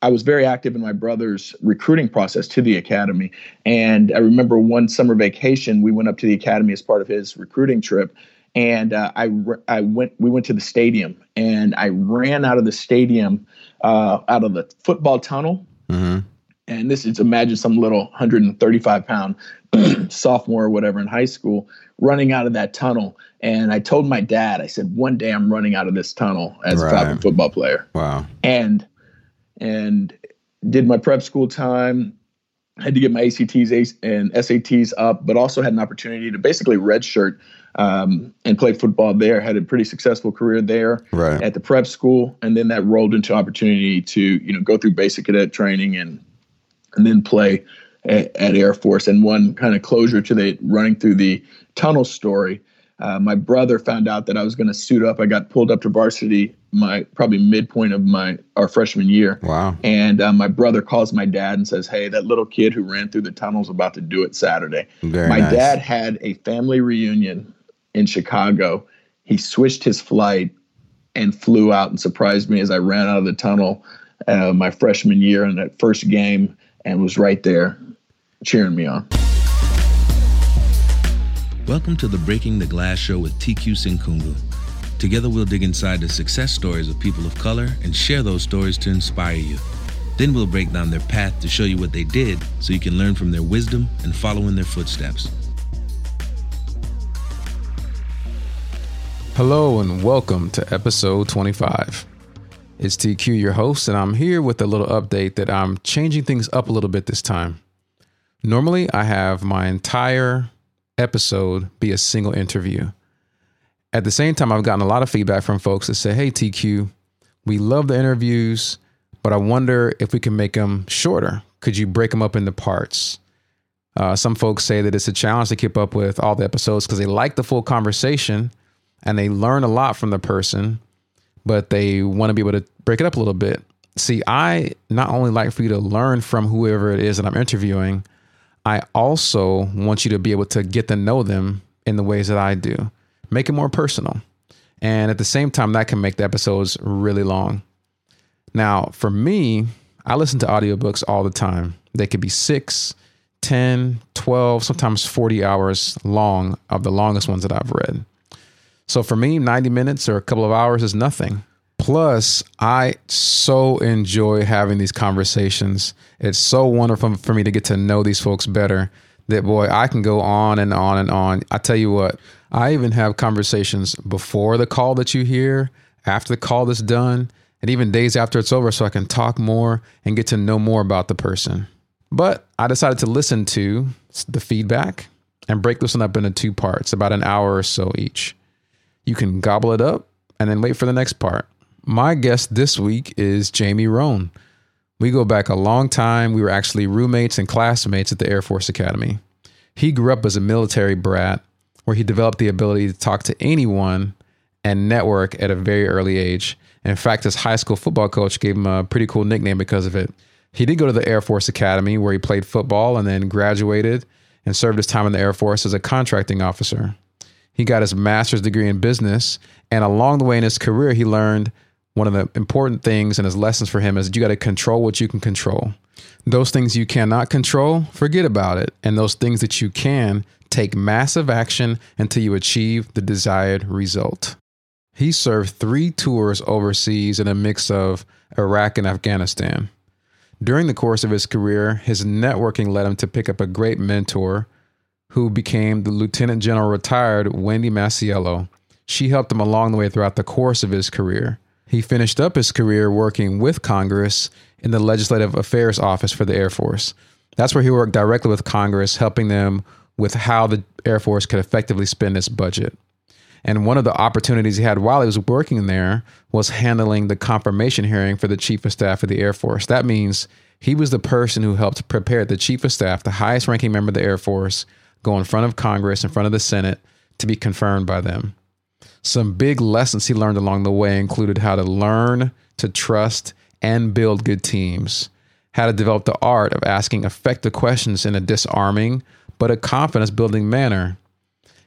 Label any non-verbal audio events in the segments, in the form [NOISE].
I was very active in my brother's recruiting process to the academy. And I remember one summer vacation, we went up to the academy as part of his recruiting trip. And uh, I, I went, we went to the stadium and I ran out of the stadium, uh, out of the football tunnel. Mm-hmm. And this is imagine some little 135 pound [CLEARS THROAT] sophomore or whatever in high school running out of that tunnel. And I told my dad, I said, one day I'm running out of this tunnel as right. a Falcon football player. Wow. And and did my prep school time. Had to get my ACTs and SATs up, but also had an opportunity to basically redshirt um, and play football there. Had a pretty successful career there right. at the prep school, and then that rolled into opportunity to you know go through basic cadet training and and then play at, at Air Force. And one kind of closure to the running through the tunnel story uh, my brother found out that I was going to suit up. I got pulled up to varsity my probably midpoint of my our freshman year. Wow! And uh, my brother calls my dad and says, "Hey, that little kid who ran through the tunnels about to do it Saturday." Very my nice. dad had a family reunion in Chicago. He switched his flight and flew out and surprised me as I ran out of the tunnel uh, my freshman year in that first game and was right there cheering me on. Welcome to the Breaking the Glass show with TQ Sinkungu. Together, we'll dig inside the success stories of people of color and share those stories to inspire you. Then we'll break down their path to show you what they did so you can learn from their wisdom and follow in their footsteps. Hello, and welcome to episode 25. It's TQ, your host, and I'm here with a little update that I'm changing things up a little bit this time. Normally, I have my entire episode be a single interview. At the same time, I've gotten a lot of feedback from folks that say, Hey, TQ, we love the interviews, but I wonder if we can make them shorter. Could you break them up into parts? Uh, some folks say that it's a challenge to keep up with all the episodes because they like the full conversation and they learn a lot from the person, but they want to be able to break it up a little bit. See, I not only like for you to learn from whoever it is that I'm interviewing, I also want you to be able to get to know them in the ways that I do. Make it more personal. And at the same time, that can make the episodes really long. Now, for me, I listen to audiobooks all the time. They could be six, 10, 12, sometimes 40 hours long of the longest ones that I've read. So for me, 90 minutes or a couple of hours is nothing. Plus, I so enjoy having these conversations. It's so wonderful for me to get to know these folks better that, boy, I can go on and on and on. I tell you what, I even have conversations before the call that you hear, after the call that's done, and even days after it's over so I can talk more and get to know more about the person. But I decided to listen to the feedback and break this one up into two parts, about an hour or so each. You can gobble it up and then wait for the next part. My guest this week is Jamie Rhone. We go back a long time. We were actually roommates and classmates at the Air Force Academy. He grew up as a military brat where he developed the ability to talk to anyone and network at a very early age. In fact, his high school football coach gave him a pretty cool nickname because of it. He did go to the Air Force Academy where he played football and then graduated and served his time in the Air Force as a contracting officer. He got his master's degree in business, and along the way in his career, he learned one of the important things and his lessons for him is you got to control what you can control. Those things you cannot control, forget about it. And those things that you can, take massive action until you achieve the desired result. He served three tours overseas in a mix of Iraq and Afghanistan. During the course of his career, his networking led him to pick up a great mentor who became the Lieutenant General retired Wendy Masiello. She helped him along the way throughout the course of his career. He finished up his career working with Congress in the Legislative Affairs Office for the Air Force. That's where he worked directly with Congress, helping them with how the Air Force could effectively spend its budget. And one of the opportunities he had while he was working there was handling the confirmation hearing for the Chief of Staff of the Air Force. That means he was the person who helped prepare the Chief of Staff, the highest ranking member of the Air Force, go in front of Congress, in front of the Senate, to be confirmed by them. Some big lessons he learned along the way included how to learn to trust and build good teams, how to develop the art of asking effective questions in a disarming but a confidence building manner.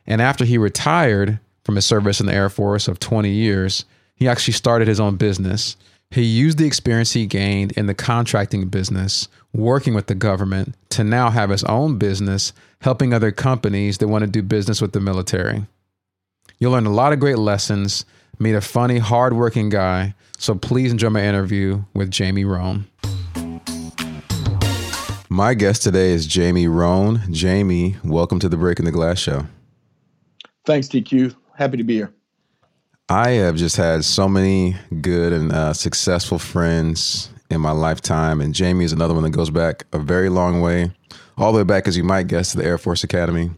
And after he retired from his service in the Air Force of 20 years, he actually started his own business. He used the experience he gained in the contracting business, working with the government, to now have his own business, helping other companies that want to do business with the military. You'll learn a lot of great lessons, meet a funny, hardworking guy. So please enjoy my interview with Jamie Rhone. My guest today is Jamie Rhone. Jamie, welcome to the Breaking the Glass show. Thanks, TQ. Happy to be here. I have just had so many good and uh, successful friends in my lifetime, and Jamie is another one that goes back a very long way, all the way back, as you might guess, to the Air Force Academy.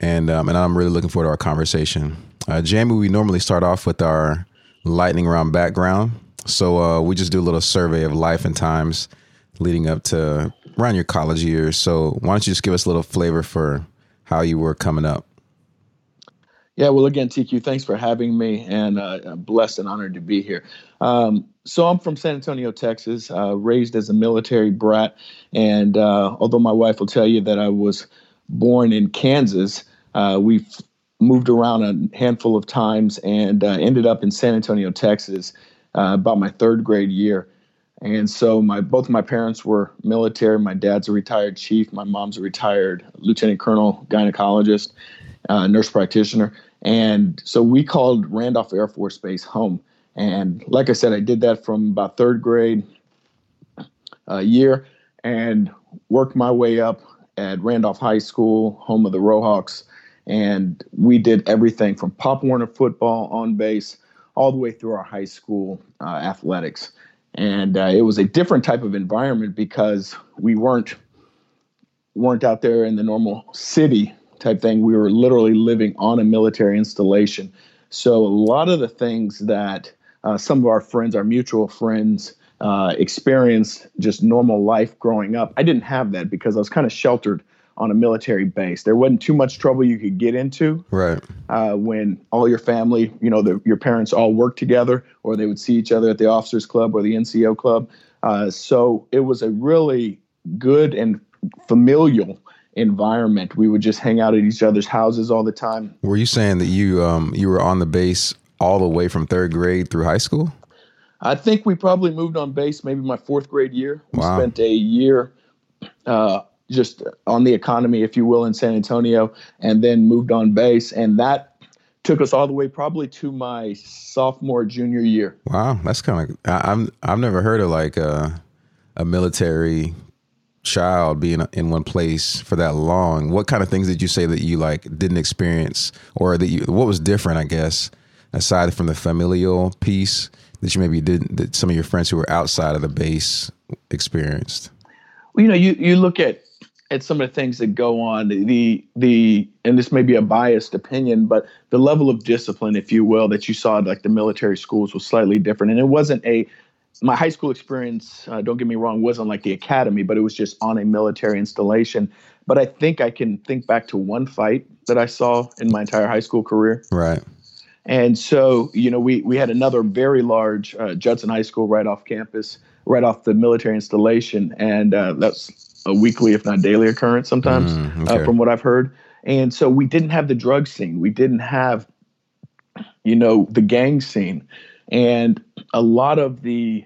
And um, and I'm really looking forward to our conversation. Uh, Jamie, we normally start off with our lightning round background, so uh, we just do a little survey of life and times leading up to around your college years. So why don't you just give us a little flavor for how you were coming up? Yeah, well, again, TQ, thanks for having me, and uh, blessed and honored to be here. Um, so I'm from San Antonio, Texas, uh, raised as a military brat, and uh, although my wife will tell you that I was born in Kansas, uh, we moved around a handful of times and uh, ended up in San Antonio, Texas, uh, about my third grade year. And so my both of my parents were military. My dad's a retired chief. My mom's a retired lieutenant colonel gynecologist, nurse practitioner and so we called Randolph Air Force Base home. And like I said, I did that from about third grade uh, year and worked my way up at Randolph High School, home of the Rohawks. And we did everything from Pop Warner football on base all the way through our high school uh, athletics. And uh, it was a different type of environment because we weren't weren't out there in the normal city type thing. We were literally living on a military installation. So a lot of the things that uh, some of our friends, our mutual friends, uh, experienced just normal life growing up. I didn't have that because I was kind of sheltered on a military base. There wasn't too much trouble you could get into. Right. Uh, when all your family, you know, the, your parents all worked together, or they would see each other at the officers club or the NCO club. Uh, so it was a really good and familial environment. We would just hang out at each other's houses all the time. Were you saying that you um, you were on the base all the way from third grade through high school? I think we probably moved on base maybe my fourth grade year. We wow. spent a year uh, just on the economy, if you will, in San Antonio, and then moved on base, and that took us all the way probably to my sophomore junior year. Wow, that's kind of I'm I've never heard of like a, a military child being in one place for that long, what kind of things did you say that you like didn't experience, or that you what was different? I guess aside from the familial piece that you maybe didn't that some of your friends who were outside of the base experienced. Well, you know, you you look at at some of the things that go on the the and this may be a biased opinion but the level of discipline if you will that you saw at like the military schools was slightly different and it wasn't a my high school experience, uh, don't get me wrong, wasn't like the academy, but it was just on a military installation. But I think I can think back to one fight that I saw in my entire high school career. Right. And so, you know, we we had another very large uh, Judson High School right off campus, right off the military installation, and uh, that's a weekly, if not daily, occurrence sometimes, mm, uh, from what I've heard. And so, we didn't have the drug scene, we didn't have, you know, the gang scene, and a lot of the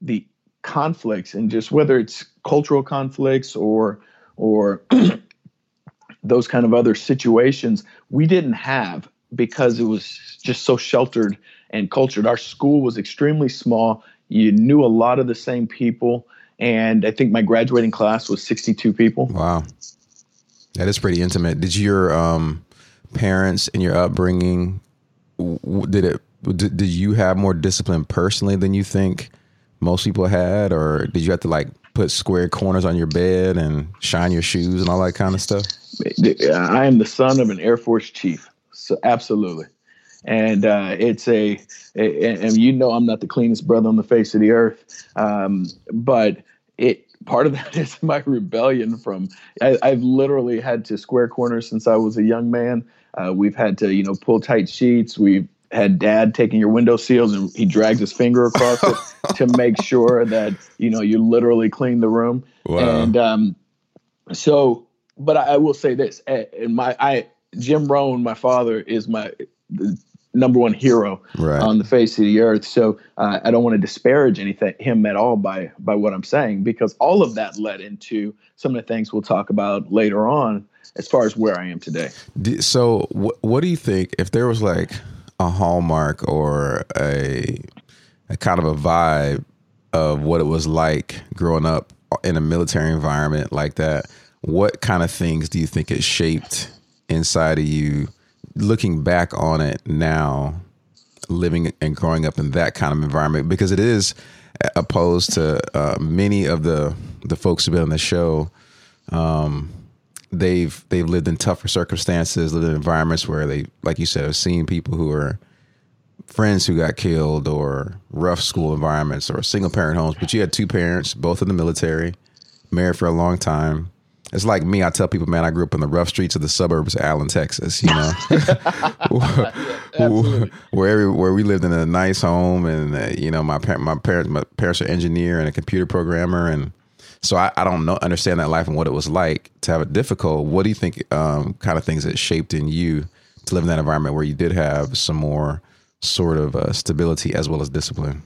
the conflicts and just whether it's cultural conflicts or or [CLEARS THROAT] those kind of other situations we didn't have because it was just so sheltered and cultured. Our school was extremely small. You knew a lot of the same people and i think my graduating class was 62 people wow that is pretty intimate did your um, parents and your upbringing did it did, did you have more discipline personally than you think most people had, or did you have to like put square corners on your bed and shine your shoes and all that kind of stuff? I am the son of an Air Force chief, so absolutely. And uh, it's a, a, and you know, I'm not the cleanest brother on the face of the earth, um, but it part of that [LAUGHS] is my rebellion from. I, have literally had to square corners since I was a young man. Uh, we've had to, you know, pull tight sheets. We've had dad taking your window seals and he drags his finger across it [LAUGHS] to make sure that you know you literally clean the room wow. and um, so but I, I, will say this and my i Jim Rhone my father is my number one hero Right. on the face of the earth. So uh, I don't want to disparage anything him at all by by what I'm saying because all of that led into some of the things we'll talk about later on as far as where I am today. So, wh- what do you think if there was like a hallmark or a a kind of a vibe of what it was like growing up in a military environment like that? What kind of things do you think it shaped inside of you? Looking back on it now, living and growing up in that kind of environment, because it is opposed to uh, many of the the folks who've been on the show they've they've lived in tougher circumstances, lived in environments where they, like you said, have seen people who are friends who got killed or rough school environments or single parent homes. But you had two parents, both in the military, married for a long time. It's like me. I tell people, man, I grew up in the rough streets of the suburbs of Allen, Texas. You know, [LAUGHS] where every, where we lived in a nice home, and uh, you know, my par- my parents my parents are engineer and a computer programmer, and so I, I don't know understand that life and what it was like to have it difficult. What do you think um, kind of things that shaped in you to live in that environment where you did have some more sort of uh, stability as well as discipline?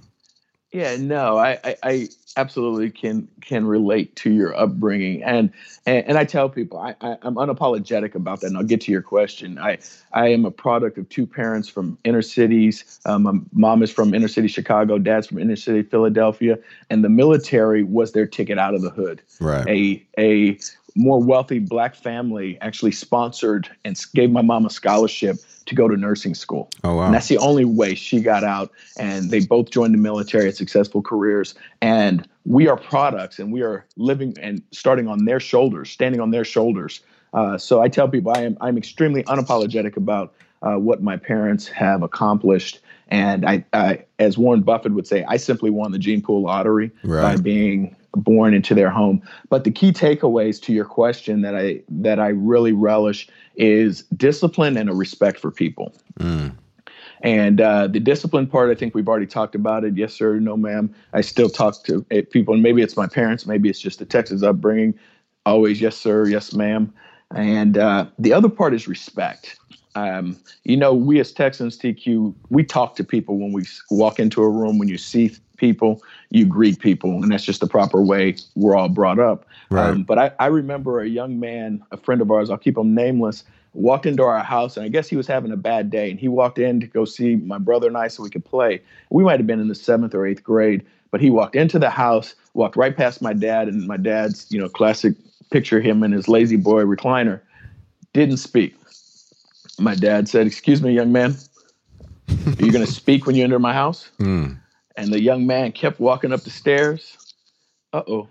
Yeah, no, I, I, I absolutely can can relate to your upbringing, and and, and I tell people I, I I'm unapologetic about that. And I'll get to your question. I I am a product of two parents from inner cities. Um, my mom is from inner city Chicago, dad's from inner city Philadelphia, and the military was their ticket out of the hood. Right. A a more wealthy black family actually sponsored and gave my mom a scholarship to go to nursing school. Oh wow. And that's the only way she got out. And they both joined the military at successful careers. And we are products and we are living and starting on their shoulders, standing on their shoulders. Uh, so I tell people I am I'm extremely unapologetic about uh, what my parents have accomplished. And I, I, as Warren Buffett would say, I simply won the gene pool lottery Right. by being born into their home. But the key takeaways to your question that I that I really relish is discipline and a respect for people. Mm. And uh, the discipline part, I think we've already talked about it. Yes, sir. No, ma'am. I still talk to uh, people, and maybe it's my parents, maybe it's just the Texas upbringing. Always, yes, sir. Yes, ma'am. And uh, the other part is respect. Um, you know, we as Texans, TQ, we talk to people when we walk into a room. When you see people, you greet people, and that's just the proper way we're all brought up. Right. Um, but I, I remember a young man, a friend of ours, I'll keep him nameless, walked into our house, and I guess he was having a bad day. And he walked in to go see my brother and I so we could play. We might have been in the seventh or eighth grade, but he walked into the house, walked right past my dad, and my dad's, you know, classic picture him in his lazy boy recliner, didn't speak. My dad said, Excuse me, young man, are you going [LAUGHS] to speak when you enter my house? Mm. And the young man kept walking up the stairs. Uh oh.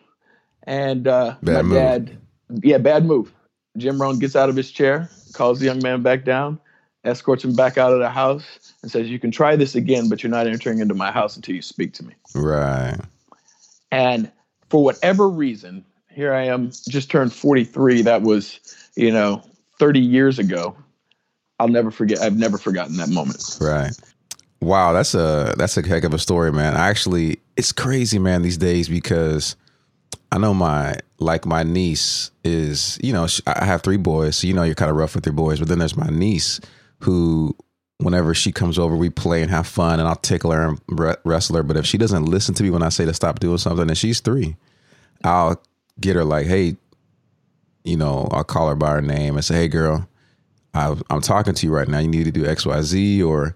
And uh, Bad my move. dad, yeah, bad move. Jim Rhone gets out of his chair, calls the young man back down, escorts him back out of the house, and says, You can try this again, but you're not entering into my house until you speak to me. Right. And for whatever reason, here I am, just turned 43. That was, you know, 30 years ago. I'll never forget. I've never forgotten that moment. Right. Wow, that's a that's a heck of a story, man. I actually it's crazy, man, these days because I know my like my niece is, you know, I have three boys, so you know you're kind of rough with your boys, but then there's my niece who whenever she comes over, we play and have fun and I'll tickle her and re- wrestle her, but if she doesn't listen to me when I say to stop doing something and she's 3, I'll get her like, "Hey, you know, I'll call her by her name and say, "Hey girl, I, I'm talking to you right now. You need to do X, Y, Z, or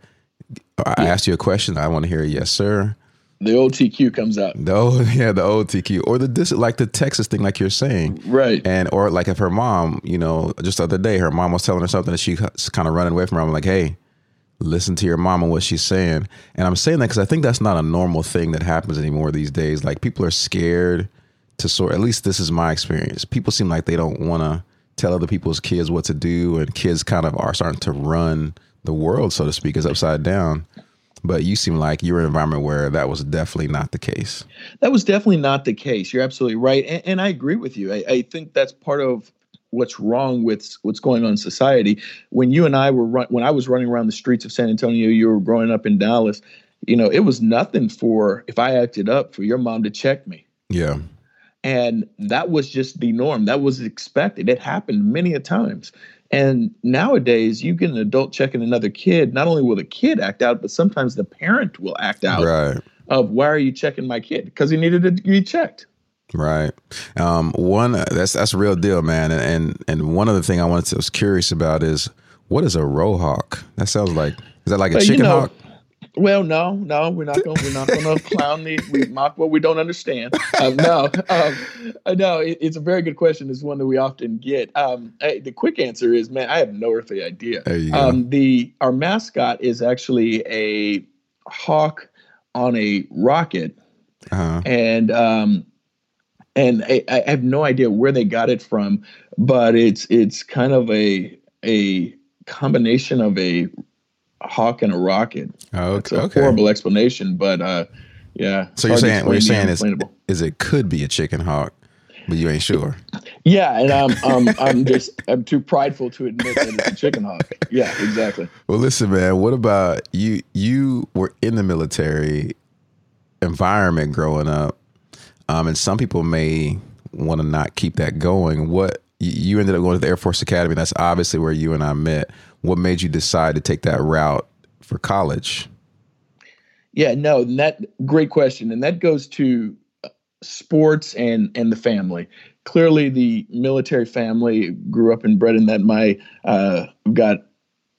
I asked you a question. I want to hear a yes, sir. The old TQ comes out. Old, [LAUGHS] yeah, the old TQ or the this like the Texas thing, like you're saying, Right. and or like if her mom, you know, just the other day, her mom was telling her something, and she's kind of running away from her. I'm like, hey, listen to your mom and what she's saying. And I'm saying that because I think that's not a normal thing that happens anymore these days. Like people are scared to sort. At least this is my experience. People seem like they don't want to tell other people's kids what to do, and kids kind of are starting to run the world, so to speak, is upside down. But you seem like you're in an environment where that was definitely not the case. That was definitely not the case. You're absolutely right, and, and I agree with you. I, I think that's part of what's wrong with what's going on in society. When you and I were run, when I was running around the streets of San Antonio, you were growing up in Dallas. You know, it was nothing for if I acted up for your mom to check me, Yeah. And that was just the norm. That was expected. It happened many a times. And nowadays, you get an adult checking another kid. Not only will the kid act out, but sometimes the parent will act out Right. of why are you checking my kid? Because he needed to be checked. Right. Um, one that's that's a real deal, man. And and, and one other thing I wanted to was curious about is what is a rohawk? That sounds like is that like a Well, you chicken know, hawk? Well, no, no, we're not going. We're not going [LAUGHS] to clown the. We mock what we don't understand. Um, no, um, uh, no, it, it's a very good question. It's one that we often get. Um, eh, the quick answer is, man, I have no earthly idea. There you go. Um, the our mascot is actually a hawk on a rocket, Uh-huh. and um, and I, I have no idea where they got it from, but it's it's kind of a a combination of a hawk and a rocket. Oh, It's okay. a okay. horrible explanation, but uh, yeah. So you're saying what you're saying is is it could be a chicken hawk, but you ain't sure. yeah, and I'm um, [LAUGHS] I'm just I'm too prideful to admit that it's a chicken hawk. Yeah, exactly. Well, listen, man. What about you? You were in the military environment growing up, um, and some people may want to not keep that going. What you ended up going to the Air Force Academy. That's obviously where you and I met. What made you decide to take that route for college? Yeah, no, that great question, and that goes to uh, sports and and the family. Clearly, the military family grew up and bred in that. My uh, got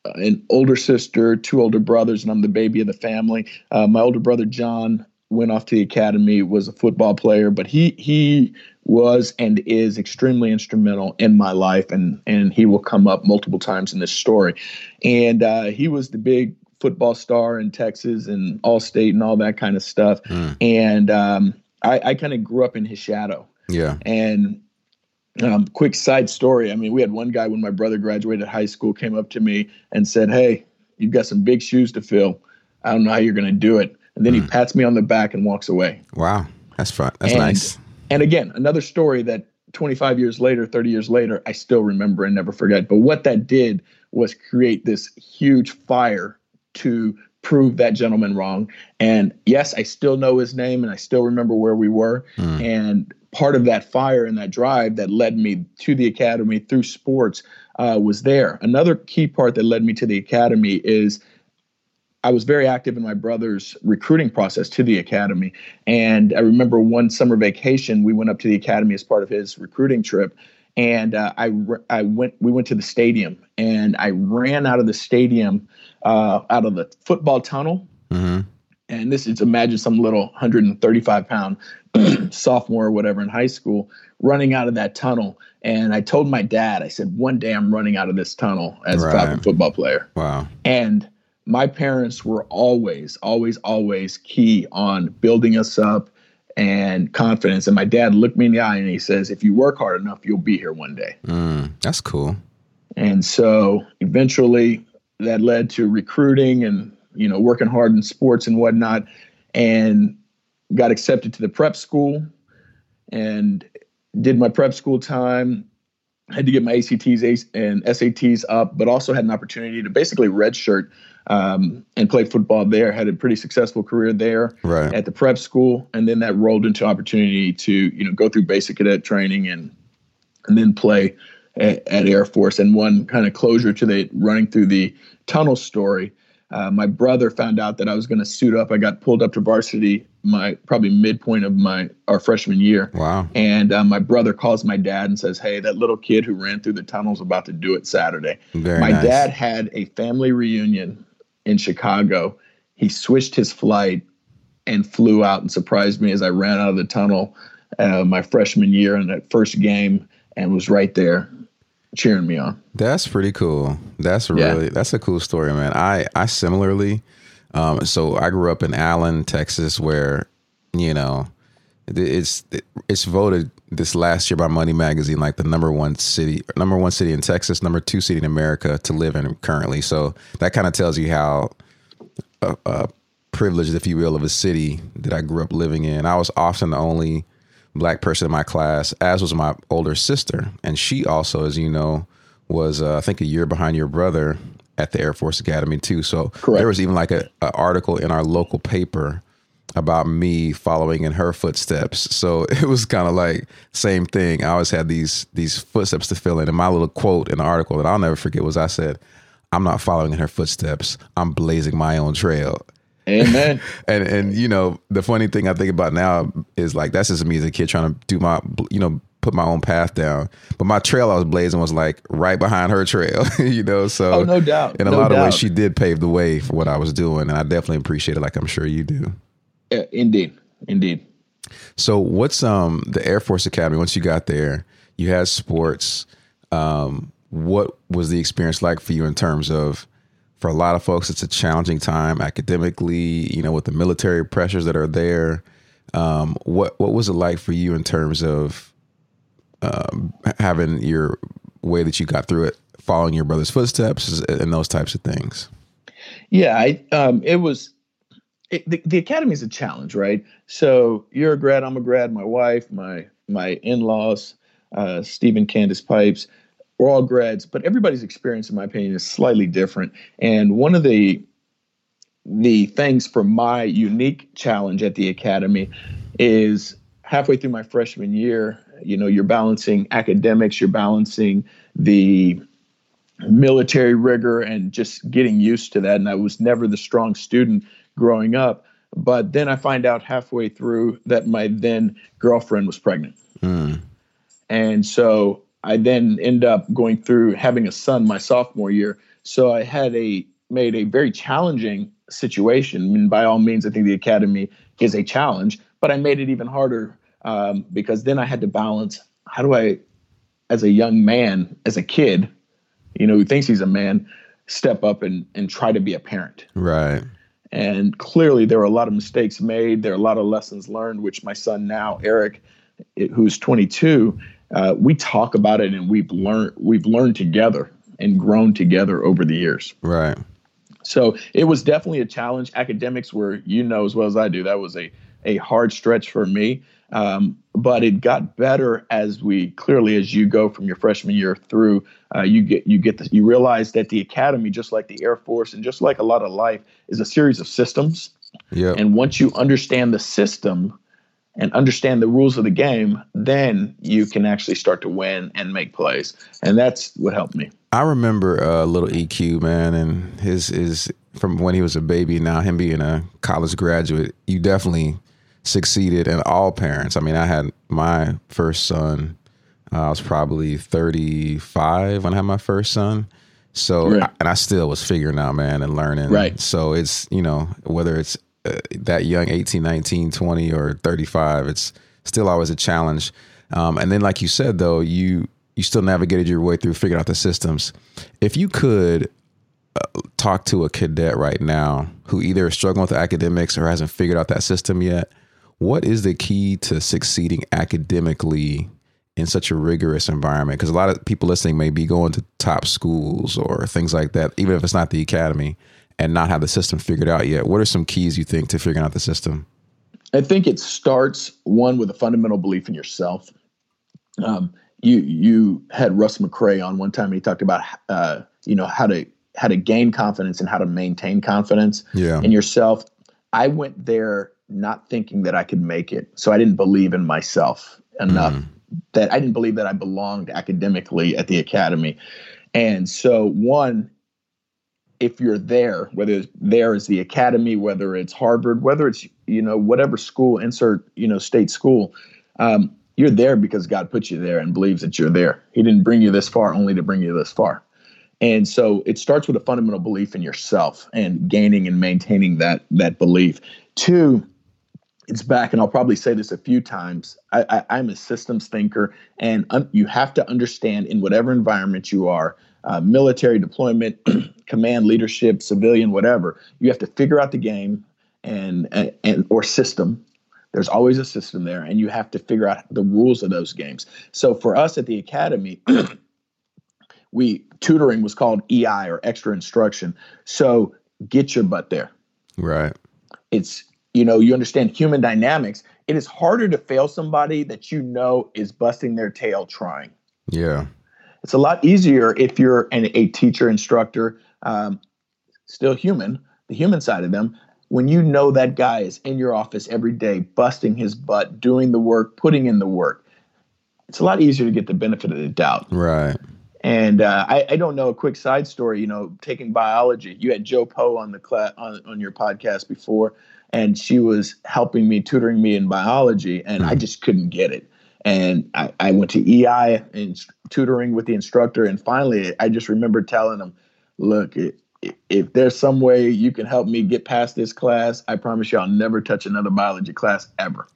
an older sister, two older brothers, and I'm the baby of the family. Uh, my older brother John went off to the academy, was a football player, but he he was and is extremely instrumental in my life, and and he will come up multiple times in this story. And uh, he was the big football star in Texas and All State and all that kind of stuff. Mm. And um, I, I kind of grew up in his shadow. Yeah. And um, quick side story. I mean, we had one guy when my brother graduated high school came up to me and said, "Hey, you've got some big shoes to fill. I don't know how you're going to do it." And then he pats me on the back and walks away. Wow. That's fun. That's And- nice. And again, another story that 25 years later, 30 years later, I still remember and never forget. But what that did was create this huge fire to prove that gentleman wrong. And yes, I still know his name and I still remember where we were. Mm. And part of that fire and that drive that led me to the academy through sports uh, was there. Another key part that led me to the academy is I was very active in my brother's recruiting process to the academy. And I remember one summer vacation, we went up to the academy as part of his recruiting trip. And uh, I, I went, we went to the stadium and I ran out of the stadium, uh, out of the football tunnel. hmm And this is imagine some little 135 pound [CLEARS THROAT] sophomore or whatever in high school running out of that tunnel. And I told my dad, I said, one day I'm running out of this tunnel as Right. a Falcon football player. Wow. And my parents were always, always, always key on building us up and confidence. And my dad looked me in the eye and he says, if you work hard enough, you'll be here one day. Mm, that's cool. And so eventually that led to recruiting and, you know, working hard in sports and whatnot and got accepted to the prep school and did my prep school time. Had to get my ACTs and SATs up, but also had an opportunity to basically redshirt um, and play football there. Had a pretty successful career there Right. at the prep school, and then that rolled into opportunity to you know go through basic cadet training and and then play at, at Air Force. And one kind of closure to the running through the tunnel story. Uh, my brother found out that I was going to suit up. I got pulled up to varsity my probably midpoint of my our freshman year. Wow. And uh, my brother calls my dad and says, "Hey, that little kid who ran through the tunnel's about to do it Saturday." Very my nice. dad had a family reunion in Chicago. He switched his flight and flew out and surprised me as I ran out of the tunnel uh, my freshman year in that first game and was right there cheering me on. That's pretty cool. That's Yeah. really that's a cool story, man. I I similarly, um, so I grew up in Allen, Texas, where you know it's it's voted this last year by Money Magazine like the number one city, number one city in Texas, number two city in America to live in currently. So that kind of tells you how uh, uh, privileged, if you will, of a city that I grew up living in. I was often the only black person in my class, as was my older sister, and she also, as you know, was uh, I think a year behind your brother at the Air Force Academy too. So Correct. there was even like a, a article in our local paper about me following in her footsteps. So [LAUGHS] it was kind of like same thing. I always had these these footsteps to fill in. And my little quote in the article that I'll never forget was I said, "I'm not following in her footsteps. I'm blazing my own trail." Amen. [LAUGHS] and and you know the funny thing I think about now is like that's just me as a kid trying to do my you know put my own path down. But my trail I was blazing was like right behind her trail, [LAUGHS] you know. So oh, no doubt. In a no lot doubt. of ways, she did pave the way for what I was doing, and I definitely appreciate it. Like I'm sure you do. Yeah, indeed, indeed. So what's um the Air Force Academy? Once you got there, you had sports. Um, what was the experience like for you in terms of? For a lot of folks, it's a challenging time academically. You know, with the military pressures that are there. Um, what what was it like for you in terms of um, having your way that you got through it, following your brother's footsteps, and those types of things? Yeah, I, um, it was. It, the, the academy is a challenge, right? So you're a grad, I'm a grad. My wife, my my in-laws, uh, Stephen Candace Pipes, we're all grads, but everybody's experience, in my opinion, is slightly different. And one of the the things for my unique challenge at the academy is halfway through my freshman year, you know, you're balancing academics, you're balancing the military rigor and just getting used to that. And I was never the strong student growing up. But then I find out halfway through that my then girlfriend was pregnant. Mm. And so I then end up going through having a son my sophomore year. So I had a made a very challenging situation. I mean, by all means, I think the academy is a challenge, but I made it even harder um, because then I had to balance how do I, as a young man, as a kid, you know, who thinks he's a man, step up and, and try to be a parent. Right. And clearly, there were a lot of mistakes made. There are a lot of lessons learned, which my son now, Eric, who's 22, uh, we talk about it and we've learned we've learned together and grown together over the years. Right. So it was definitely a challenge. Academics were, you know, as well as I do, that was a a hard stretch for me. Um, but it got better as we clearly as you go from your freshman year through. Uh, you get you get the, you realize that the academy, just like the Air Force and just like a lot of life, is a series of systems. Yeah. And once you understand the system and understand the rules of the game, then you can actually start to win and make plays. And that's what helped me. I remember uh, little EQ man, and his is from when he was a baby. Now him being a college graduate, you definitely succeeded. And all parents. I mean, I had my first son. Uh, I was probably thirty five when I had my first son. So Right. and I still was figuring out, man, and learning. Right. So it's you know whether it's uh, that young 18, 19, 20 or 35, it's still always a challenge. Um, and then like you said though, you you still navigated your way through figuring out the systems. If you could uh, talk to a cadet right now who either is struggling with academics or hasn't figured out that system yet, what is the key to succeeding academically in such a rigorous environment? Because a lot of people listening may be going to top schools or things like that, even if it's not the academy, and not have the system figured out yet. What are some keys you think to figuring out the system? I think it starts one with a fundamental belief in yourself. Um, you you had Russ McCray on one time, and he talked about uh, you know how to how to gain confidence and how to maintain confidence Yeah. in yourself. I went there not thinking that I could make it, so I didn't believe in myself enough. That I didn't believe that I belonged academically at the academy, and so one if you're there, whether it's there is the academy, whether it's Harvard, whether it's you know whatever school, insert you know state school, um, you're there because God put you there and believes that you're there. He didn't bring you this far only to bring you this far. And so it starts with a fundamental belief in yourself and gaining and maintaining that that belief. Two, it's back, and I'll probably say this a few times. I, I, I'm a systems thinker, and un, you have to understand in whatever environment you are, uh, military deployment, [CLEARS THROAT] command, leadership, civilian, whatever. You have to figure out the game and, and and or system. There's always a system there, and you have to figure out the rules of those games. So for us at the academy, [CLEARS THROAT] we tutoring was called EI or extra instruction. So get your butt there Right. it's you know you understand human dynamics it is harder to fail somebody that you know is busting their tail trying Yeah. it's a lot easier if you're an, a teacher instructor um, still human the human side of them when you know that guy is in your office every day, busting his butt, doing the work, putting in the work, it's a lot easier to get the benefit of the doubt. Right. And uh, I, I, don't know a quick side story. You know, taking biology. You had Joe Poe on the class on, on your podcast before, and she was helping me, tutoring me in biology, and mm-hmm. I just couldn't get it. And I, I went to EI and tutoring with the instructor, and finally, I just remember telling him, "Look, it, if there's some way you can help me get past this class, I promise you I'll never touch another biology class ever.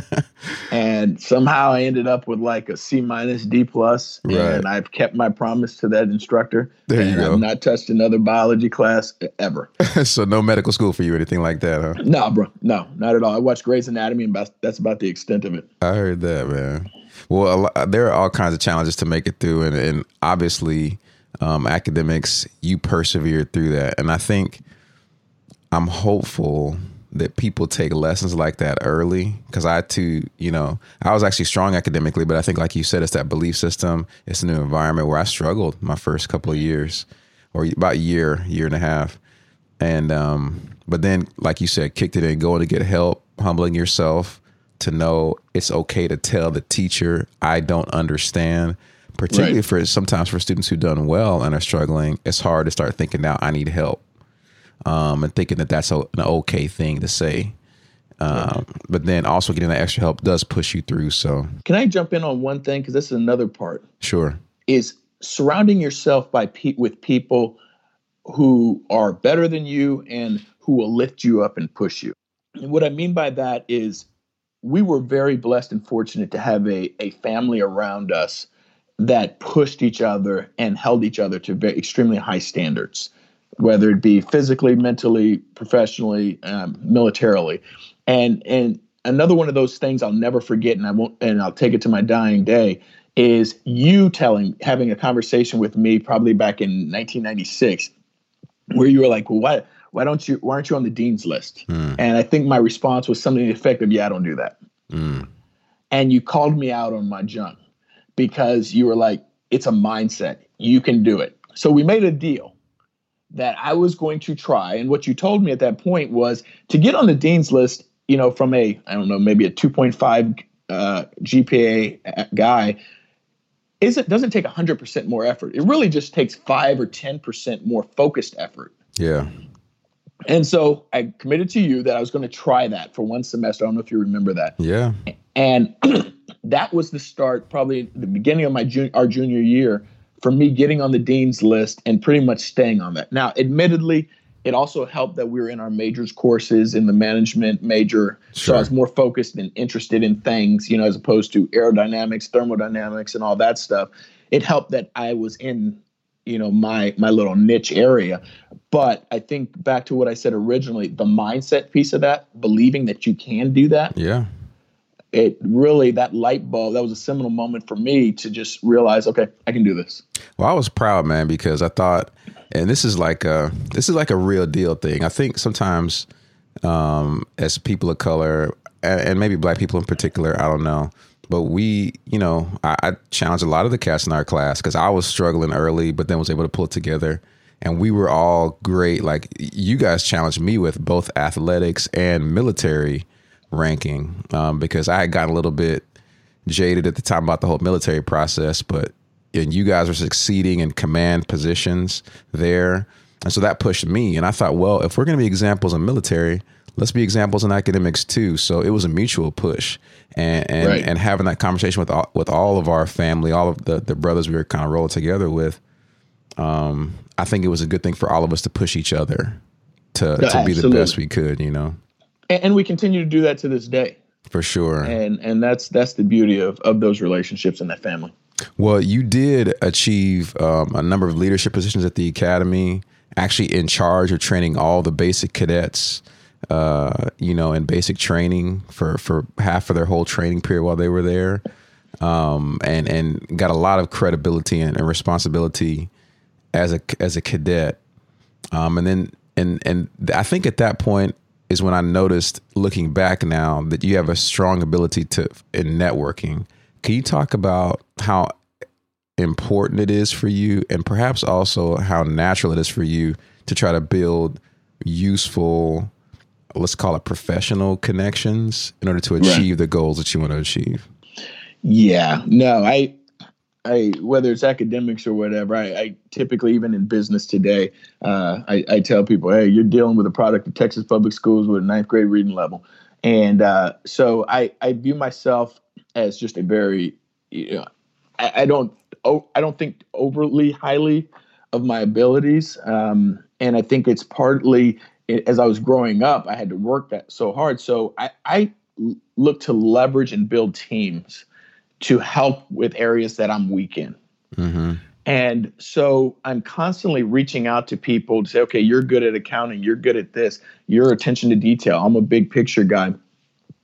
[LAUGHS] and somehow I ended up with like a C minus D plus, right. and I've kept my promise to that instructor. There you go. I've not touched another biology class ever. [LAUGHS] so no medical school for you or anything like that, huh? No, bro, no, not at all. I watched Grey's Anatomy, and that's about the extent of it. I heard that, man. Well, lot, there are all kinds of challenges to make it through, and, and obviously um, academics, you persevered through that. And I think I'm hopeful that people take lessons like that early because I too, you know, I was actually strong academically, but I think, like you said, it's that belief system. It's a new environment where I struggled my first couple of years or about a year, year and a half. And, um, but then, like you said, kicked it in, going to get help, humbling yourself to know it's okay to tell the teacher, I don't understand particularly right. for sometimes for students who've done well and are struggling, it's hard to start thinking now I need help, um, and thinking that that's a, an okay thing to say. Um, but then also getting that extra help does push you through. So, can I jump in on one thing because this is another part? Sure. Is surrounding yourself by pe- with people who are better than you and who will lift you up and push you. And what I mean by that is we were very blessed and fortunate to have a, a family around us that pushed each other and held each other to very extremely high standards, whether it be physically, mentally, professionally, um, militarily, and and another one of those things I'll never forget, and I won't, and I'll take it to my dying day, is you telling, having a conversation with me probably back in 1996, where you were like, well, why why don't you why aren't you on the dean's list? Mm. And I think my response was something effective, yeah, I don't do that. Mm. And you called me out on my junk because you were like, it's a mindset. You can do it. So we made a deal that I was going to try. And what you told me at that point was to get on the dean's list, you know, from a, I don't know, maybe a 2.5 uh, GPA guy, is it doesn't take 100% more effort. It really just takes 5 or 10% more focused effort. Yeah. And so I committed to you that I was going to try that for one semester. I don't know if you remember that. Yeah. And [CLEARS THROAT] that was the start, probably the beginning of my jun- our junior year, for me getting on the dean's list and pretty much staying on that. Now, admittedly, it also helped that we were in our majors courses in the management major, sure. so I was more focused and interested in things, you know, as opposed to aerodynamics, thermodynamics, and all that stuff. It helped that I was in you know my my little niche area but i think back to what i said originally the mindset piece of that believing that you can do that yeah it really that light bulb that was a seminal moment for me to just realize okay i can do this. Well i was proud man because i thought and this is like a this is like a real deal thing. I think sometimes um as people of color and, maybe black people in particular i don't know but we you know i, I challenged a lot of the cats in our class because i was struggling early but then was able to pull it together. And we were all great. Like you guys challenged me with both athletics and military ranking um, because I had gotten a little bit jaded at the time about the whole military process, but and you guys were succeeding in command positions there. And so that pushed me. And I thought, well, if we're going to be examples in military, let's be examples in academics too. So it was a mutual push, and and, right. and having that conversation with all, with all of our family, all of the the brothers we were kind of rolling together with. Um, I think it was a good thing for all of us to push each other to no, to be the best we could. You know and, and we continue to do that to this day. For sure. And and that's that's the beauty of of those relationships and that family. Well you did achieve um, a number of leadership positions at the academy actually in charge of training all the basic cadets uh, you know in basic training for for half of their whole training period while they were there. Um, and and got a lot of credibility and, and responsibility as a as a cadet. Um, and then and and I think at that point is when I noticed looking back now that you have a strong ability to in networking. Can you talk about how important it is for you and perhaps also how natural it is for you to try to build useful let's call it professional connections in order to achieve right. the goals that you want to achieve. Yeah, no, I, I whether it's academics or whatever, I, I typically even in business today, uh, I, I, tell people, hey, you're dealing with a product of Texas public schools with a ninth grade reading level, and uh, so I, I view myself as just a very, you know, I, I don't, oh, I don't think overly highly of my abilities, um, and I think it's partly as I was growing up, I had to work that so hard. So I, I look to leverage and build teams to help with areas that I'm weak in. Mm-hmm. And so I'm constantly reaching out to people to say, okay, you're good at accounting, you're good at this, your attention to detail. I'm a big picture guy.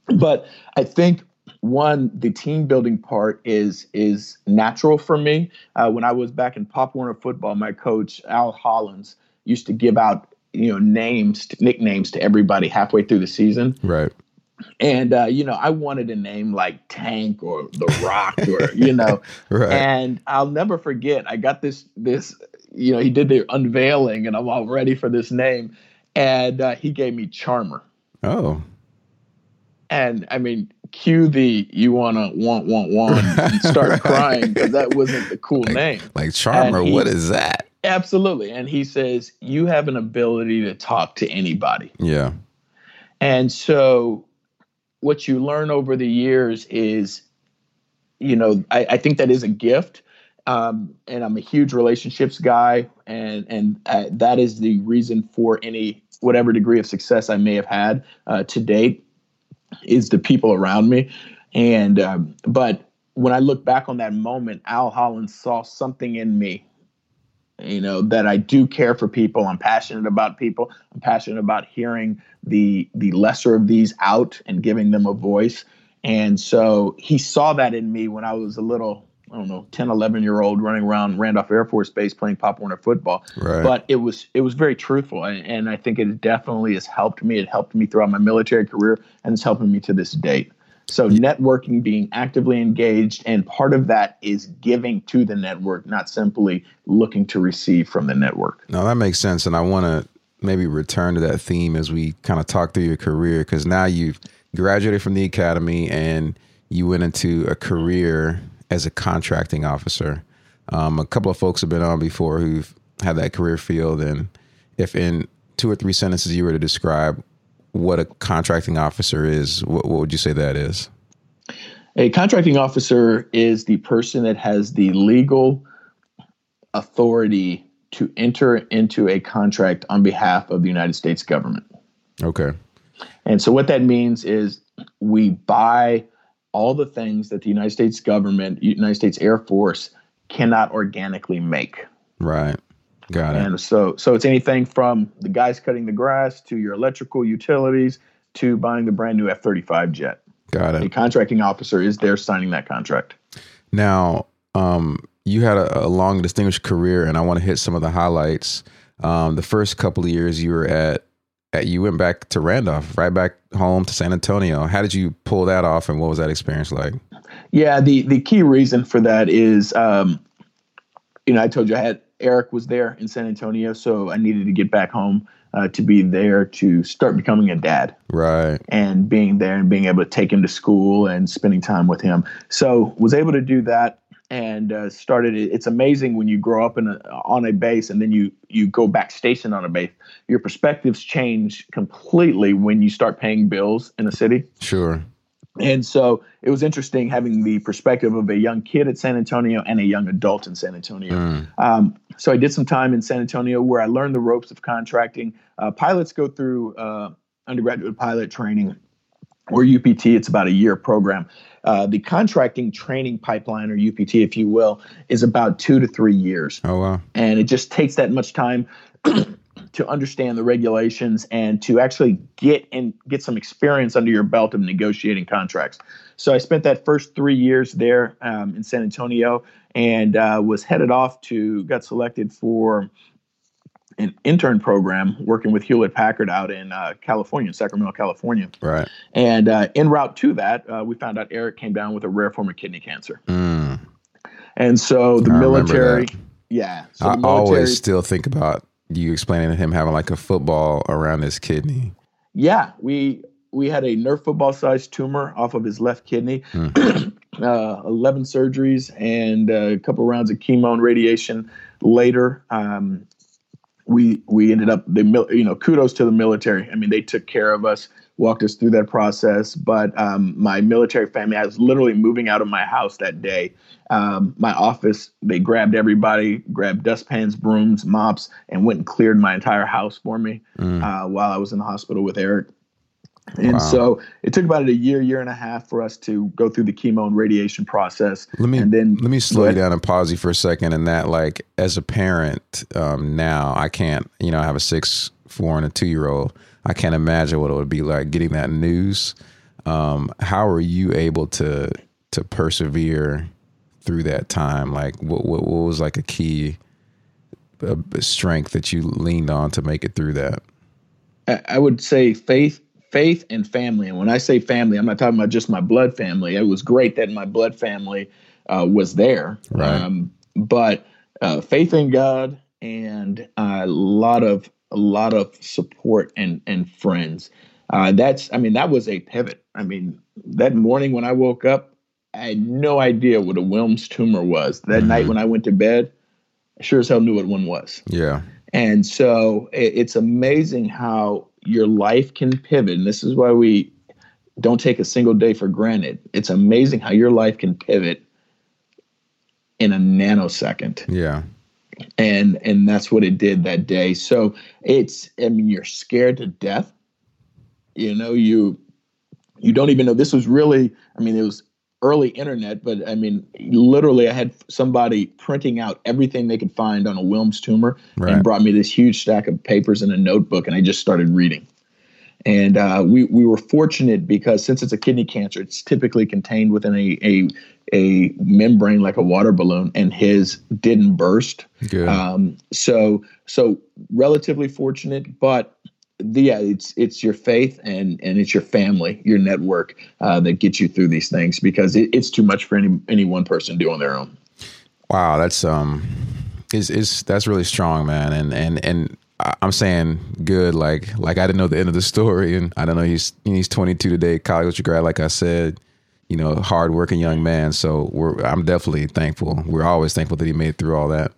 But I think one, the team building part is is natural for me. Uh, when I was back in Pop Warner football, my coach Al Hollins used to give out you know names, nicknames to everybody halfway through the season. Right and uh, you know i wanted a name like tank or the rock or you know [LAUGHS] right. and i'll never forget i got this this you know he did the unveiling and i'm all ready for this name. And uh, he gave me charmer. Oh. And i mean cue the you wanna want want want [LAUGHS] and start crying because that wasn't the cool like, name. like charmer he, what is that? Absolutely. And he says you have an ability to talk to anybody. Yeah. And so what you learn over the years is, you know, I, I think that is a gift. Um, and I'm a huge relationships guy, and and that is the reason for any whatever degree of success I may have had uh, to date is the people around me. And um, but when I look back on that moment, Al Hollins saw something in me you know that i do care for people. I'm passionate about people. I'm passionate about hearing the the lesser of these out and giving them a voice. And so he saw that in me when i was a little i don't know 10 11 year old running around randolph air force base playing pop warner football. Right. but it was it was very truthful. And, and i think it definitely has helped me. It helped me throughout my military career and it's helping me to this date so networking, being actively engaged, and part of that is giving to the network, not simply looking to receive from the network. No, that makes sense, and I want to maybe return to that theme as we kind of talk through your career because now you've graduated from the academy and you went into a career as a contracting officer. Um, a couple of folks have been on before who've had that career field, and if in two or three sentences you were to describe what a contracting officer is, what, what would you say that is? A contracting officer is the person that has the legal authority to enter into a contract on behalf of the United States government. Okay. And so what that means is we buy all the things that the United States government, United States Air Force cannot organically make. Right. Got it. And so, so it's anything from the guys cutting the grass to your electrical utilities to buying the brand new F thirty five jet. Got it. The contracting officer is there signing that contract. Now, um, you had a, a, long, distinguished career, and I want to hit some of the highlights. Um, the first couple of years you were at, at, you went back to Randolph, right back home to San Antonio. How did you pull that off, and what was that experience like? Yeah, the the key reason for that is, um, you know, I told you I had Eric was there in San Antonio, so I needed to get back home uh, to be there to start becoming a dad. Right. And being there and being able to take him to school and spending time with him. So was able to do that and uh, started. It's amazing when you grow up in a, on a base and then you you go back station on a base. Your perspectives change completely when you start paying bills in a city. Sure. And so it was interesting having the perspective of a young kid at San Antonio and a young adult in San Antonio. Mm. Um, so I did some time in San Antonio where I learned the ropes of contracting. Uh, pilots go through uh, undergraduate pilot training or UPT. It's about a year program. Uh, the contracting training pipeline, or UPT, if you will, is about two to three years. Oh wow! And it just takes that much time [CLEARS THROAT] to understand the regulations and to actually get and get some experience under your belt of negotiating contracts. So I spent that first three years there um, in San Antonio and uh, was headed off to got selected for an intern program working with Hewlett Packard out in uh, California, Sacramento, California. Right. And uh, en route to that, uh, we found out Eric came down with a rare form of kidney cancer. Mm. And so the I military, yeah. So I military, always still think about you explaining to him having like a football around his kidney. yeah, we we had a Nerf football sized tumor off of his left kidney, mm. [CLEARS THROAT] uh, 11 surgeries, and a couple rounds of chemo and radiation later. Um, we we ended up the you know kudos to the military. I mean, they took care of us, walked us through that process. But um, my military family, I was literally moving out of my house that day. Um, my office, they grabbed everybody, grabbed dustpans, brooms, mops, and went and cleared my entire house for me mm. uh, while I was in the hospital with Eric. And wow. so it took about a year, year and a half for us to go through the chemo and radiation process. Let me and then let me slow you down and pause you for a second. And that, like, as a parent um, now, I can't. You know, I have a six, four, and a two year old. I can't imagine what it would be like getting that news. Um, how are you able to to persevere through that time? Like, what what, what was like a key uh, strength that you leaned on to make it through that? I would say faith faith and family. And when I say family, I'm not talking about just my blood family. It was great that my blood family uh, was there, right. um, but uh, faith in God and a lot of a lot of support and and friends. Uh, that's I mean that was a pivot. I mean that morning when I woke up, I had no idea what a Wilms tumor was. That mm-hmm. night when I went to bed, I sure as hell knew what one was. Yeah. And so it, it's amazing how your life can pivot. And this is why we don't take a single day for granted. It's amazing how your life can pivot in a nanosecond. Yeah. And and that's what it did that day. So it's I mean you're scared to death. You know, you you don't even know this was really I mean it was early internet, but I mean, literally, I had somebody printing out everything they could find on a Wilms tumor right. and brought me this huge stack of papers and a notebook, and I just started reading. And uh, we we were fortunate because since it's a kidney cancer, it's typically contained within a a, a membrane like a water balloon, and his didn't burst. Good. Um, so so relatively fortunate, but yeah, it's it's your faith and and it's your family, your network uh, that gets you through these things because it, it's too much for any any one person to do on their own. Wow, that's um, is is that's really strong, man. And and and I'm saying good, like like I didn't know the end of the story, and I don't know he's he's 22 today, college grad, like I said, you know, hardworking young man. So we're I'm definitely thankful. We're always thankful that he made through all that.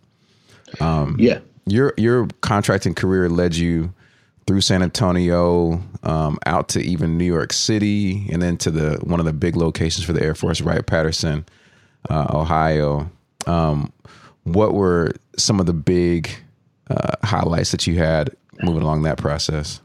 Um, yeah, your your contracting career led you through San Antonio, um, out to even New York City, and then to the one of the big locations for the Air Force, Wright Patterson, uh, Ohio. Um, what were some of the big uh, highlights that you had moving along that process?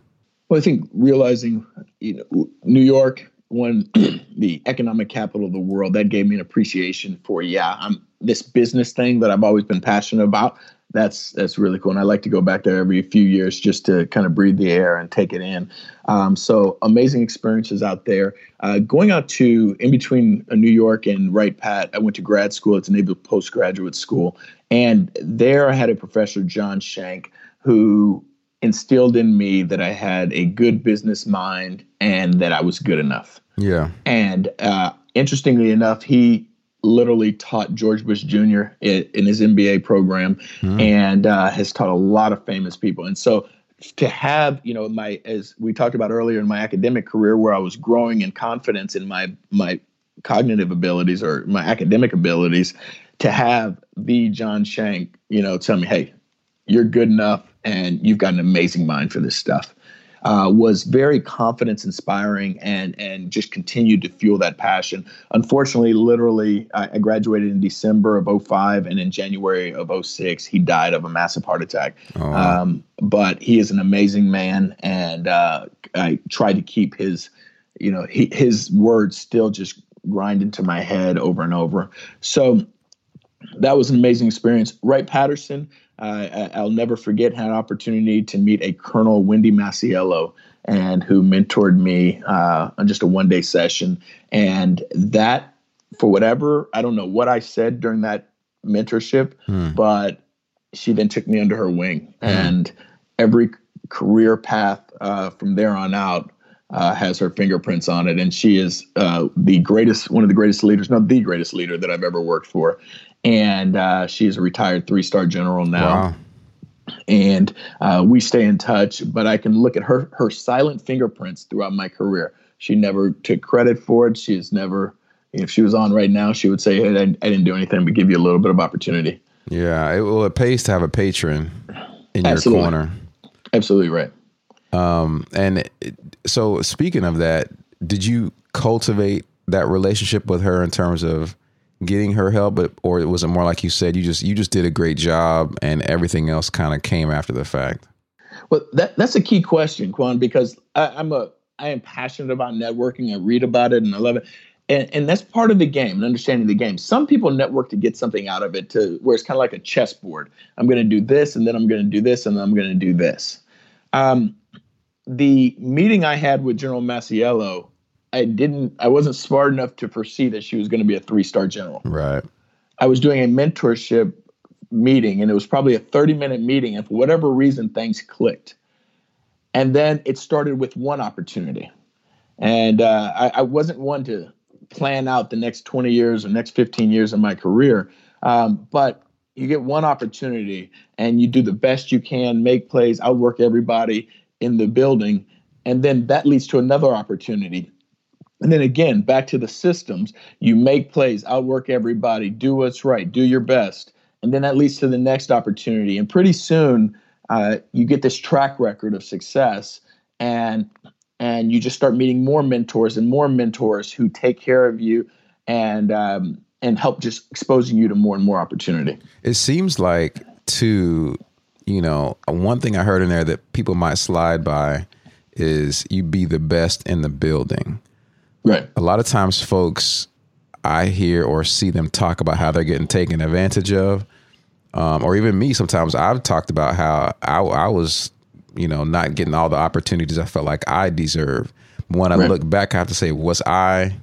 Well, I think realizing, you know, New York, when [CLEARS THROAT] the economic capital of the world, that gave me an appreciation for, yeah, I'm this business thing that I've always been passionate about that's that's really cool. And I like to go back there every few years just to kind of breathe the air and take it in. Um, so amazing experiences out there. Uh, going out to in between uh, New York and Wright Pat, I went to grad school. It's a Naval postgraduate school, and there I had a professor, John Shank, who instilled in me that I had a good business mind and that I was good enough. Yeah. And uh, interestingly enough, he literally taught George Bush Jr. in, his MBA program mm. and uh, has taught a lot of famous people. And so to have, you know, my as we talked about earlier in my academic career where I was growing in confidence in my my cognitive abilities or my academic abilities, to have the John Shank, you know, tell me, hey, you're good enough and you've got an amazing mind for this stuff uh, was very confidence inspiring and and just continued to fuel that passion. Unfortunately, literally, I, graduated in December of 05 and in January of 06, he died of a massive heart attack. Oh. Um, but he is an amazing man, and uh, I tried to keep his, you know, he, his words still just grind into my head over and over. So that was an amazing experience. Wright Patterson, uh, I'll never forget had an opportunity to meet a Colonel Wendy Masiello, and who mentored me uh, on just a one day session. And that, for whatever I don't know what I said during that mentorship, hmm. but she then took me under her wing, hmm. and every career path uh, from there on out. Uh, has her fingerprints on it, and she is uh, the greatest, one of the greatest leaders, not the greatest leader that I've ever worked for and uh, she's a retired three star general now. Wow. and uh, we stay in touch. But I can look at her her silent fingerprints throughout my career. She never took credit for it. She has never. If she was on right now, she would say, "Hey, I, I didn't do anything but give you a little bit of opportunity." Yeah, it, well, it pays to have a patron in Absolutely. your corner. Absolutely right. Um, and it, so, speaking of that, did you cultivate that relationship with her in terms of getting her help, but or was it more like you said you just you just did a great job and everything else kind of came after the fact? Well, that that's a key question, Quan, because I, I'm a I am passionate about networking. I read about it and I love it. And, and that's part of the game and understanding the game. Some people network to get something out of it to where it's kind of like a chessboard. I'm going to do this and then I'm going to do this and then I'm going to do this. Um, the meeting I had with General Masiello, I didn't, I wasn't smart enough to foresee that she was going to be a three star general. Right. I was doing a mentorship meeting and it was probably a 30 minute meeting. And for whatever reason, things clicked. And then it started with one opportunity. And uh, I, I, wasn't one to plan out the next 20 years or next 15 years of my career. Um, but you get one opportunity and you do the best you can, make plays, outwork everybody in the building. And then that leads to another opportunity. And then again, back to the systems, you make plays, outwork everybody, do what's right, do your best. And then that leads to the next opportunity. And pretty soon, uh, you get this track record of success. And and you just start meeting more mentors and more mentors who take care of you and um, and help just exposing you to more and more opportunity. It seems like to you know one thing I heard in there that people might slide by is you be the best in the building. Right. A lot of times, folks, I hear or see them talk about how they're getting taken advantage of. Um, or even me, sometimes I've talked about how I, I was you know, not getting all the opportunities I felt like I deserved. When I right. look back, I have to say, was I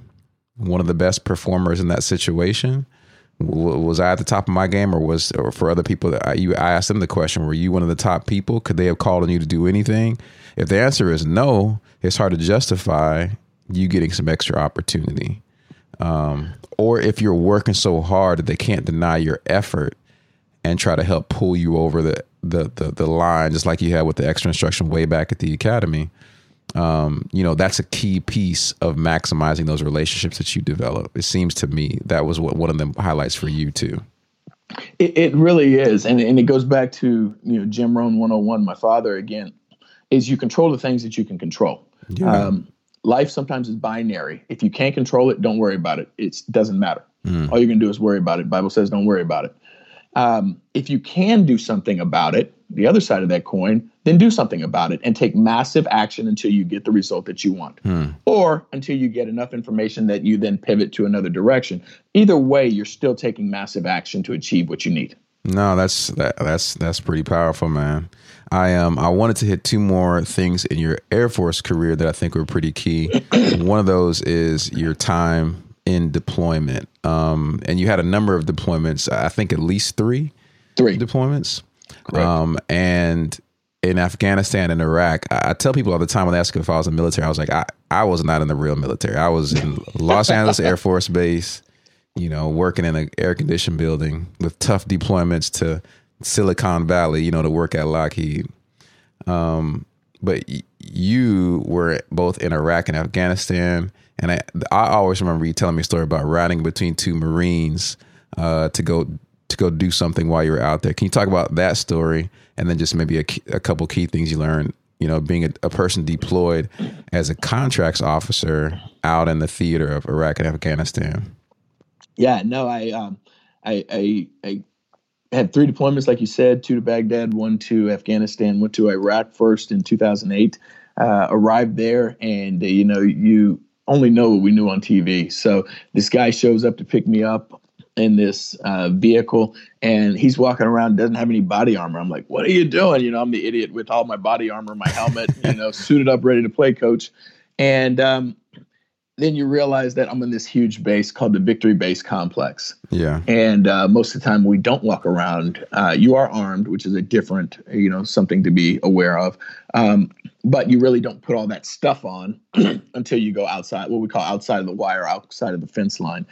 one of the best performers in that situation? Was I at the top of my game, or was, or for other people that I, you, I asked them the question, were you one of the top people? Could they have called on you to do anything? If the answer is no, it's hard to justify you getting some extra opportunity. Um, or if you're working so hard that they can't deny your effort and try to help pull you over the the the, the line, just like you had with the extra instruction way back at the academy. Um, you know, that's a key piece of maximizing those relationships that you develop. It seems to me that was what one of the highlights for you too. It, it really is, and and it goes back to you know Jim Rhone 101. My father again is you control the things that you can control. Yeah. Um, life sometimes is binary. If you can't control it, don't worry about it. It doesn't matter. Mm. All you're gonna do is worry about it. Bible says don't worry about it. Um, if you can do something about it, the other side of that coin, then do something about it and take massive action until you get the result that you want, hmm. or until you get enough information that you then pivot to another direction. Either way, you're still taking massive action to achieve what you need. No, that's that, that's that's pretty powerful, man. I um I wanted to hit two more things in your Air Force career that I think were pretty key. [COUGHS] One of those is your time in deployment. Um, and you had a number of deployments. I think at least three, three deployments. Um, and in Afghanistan and Iraq, I, I, tell people all the time when they ask if I was in the military, I was like, I, I was not in the real military. I was in Los Angeles Air Force Base, you know, working in an air conditioned building with tough deployments to Silicon Valley, you know, to work at Lockheed. Um, but you were both in Iraq and Afghanistan and I, I always remember you telling me a story about riding between two Marines uh, to go to go do something while you were out there. Can you talk about that story and then just maybe a, a couple key things you learned? You know, being a, a, person deployed as a contracts officer out in the theater of Iraq and Afghanistan. Yeah, no, I, um, I, I, I had three deployments, like you said, two to Baghdad, one to Afghanistan, went to Iraq first in 2008. Uh, arrived there, and uh, you know, you only know what we knew on TV. So this guy shows up to pick me up in this uh, vehicle and he's walking around doesn't have any body armor i'm like what are you doing you know i'm the idiot with all my body armor my helmet you know [LAUGHS] suited up ready to play coach and um, then you realize that i'm in this huge base called the victory base complex. Yeah. And uh, most of the time we don't walk around. Uh, you are armed which is a different you know something to be aware of. Um, but you really don't put all that stuff on [CLEARS THROAT] until you go outside, what we call outside of the wire, outside of the fence line.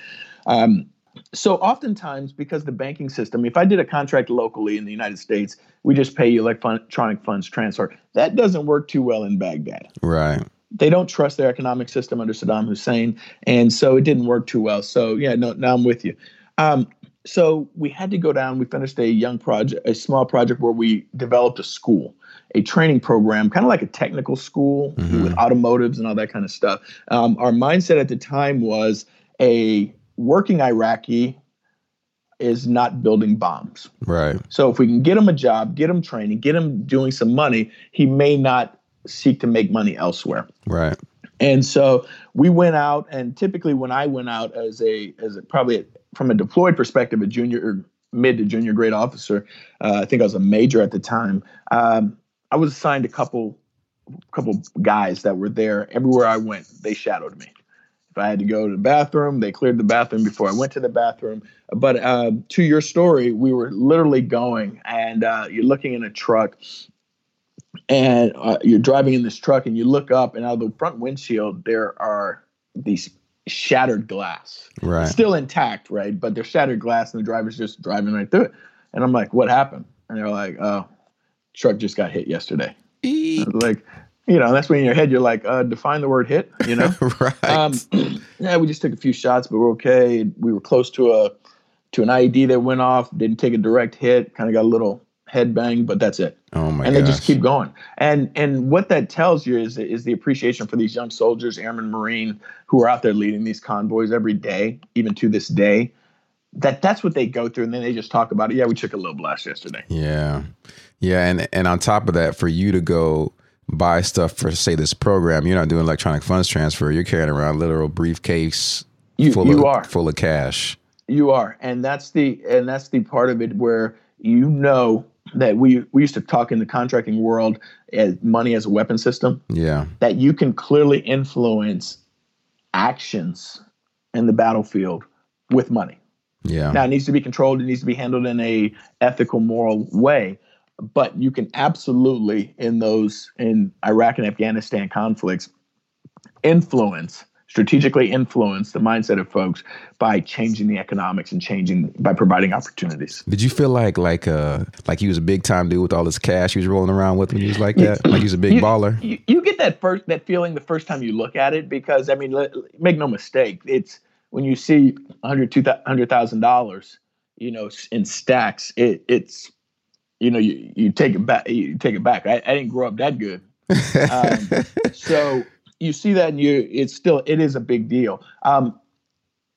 Um, so oftentimes because the banking system if i did a contract locally in the united states we just pay you electronic funds transfer. That doesn't work too well in baghdad. Right they don't trust their economic system under saddam hussein and so it didn't work too well so yeah no now i'm with you um, so we had to go down we finished a young project a small project where we developed a school a training program kind of like a technical school mm-hmm. with automotives and all that kind of stuff um, our mindset at the time was a working Iraqi is not building bombs. Right. So if we can get him a job, get him training, get him doing some money, he may not seek to make money elsewhere. Right. And so we went out, and typically when I went out as a as a, probably a, from a deployed perspective, a junior or mid to junior grade officer, uh, I think I was a major at the time. Um, I was assigned a couple couple guys that were there everywhere I went. They shadowed me. If I had to go to the bathroom, they cleared the bathroom before I went to the bathroom. But uh, to your story, we were literally going, and uh, you're looking in a truck, and uh, you're driving in this truck, and you look up, and out of the front windshield, there are these shattered glass. Right. It's still intact, right? But they're shattered glass, and the driver's just driving right through it. And I'm like, what happened? And they're like, oh, truck just got hit yesterday. like, you know, that's when in your head you're like, uh, define the word hit, you know? [LAUGHS] right. Um, [CLEARS THROAT] yeah, we just took a few shots, but we're okay. We were close to a to an IED that went off, didn't take a direct hit, kind of got a little head bang, but that's it. Oh my And gosh. they just keep going. And and what that tells you is is the appreciation for these young soldiers, airmen, marine, who are out there leading these convoys every day, even to this day. That that's what they go through, and then they just talk about it. Yeah, we took a little blast yesterday. Yeah, yeah, and and on top of that, for you to go buy stuff for say this program, you're not doing electronic funds transfer. You're carrying around literal briefcase you, full you of are. full of cash. You are, and that's the and that's the part of it where you know that we we used to talk in the contracting world as money as a weapon system. Yeah, that you can clearly influence actions in the battlefield with money. Yeah. Now it needs to be controlled. It needs to be handled in a ethical, moral way but you can absolutely in those in Iraq and Afghanistan conflicts influence strategically influence the mindset of folks by changing the economics and changing by providing opportunities. Did you feel like like uh like he was a big time dude with all this cash he was rolling around with when he was like that? like he was a big you, baller? You, you, get that first that feeling the first time you look at it because I mean make no mistake, it's when you see 100 200,000 dollars, you know, in stacks, it, it's you know, you, you take it back. You take it back. I, I didn't grow up that good, [LAUGHS] um, so you see that, and you it's still it is a big deal. Um,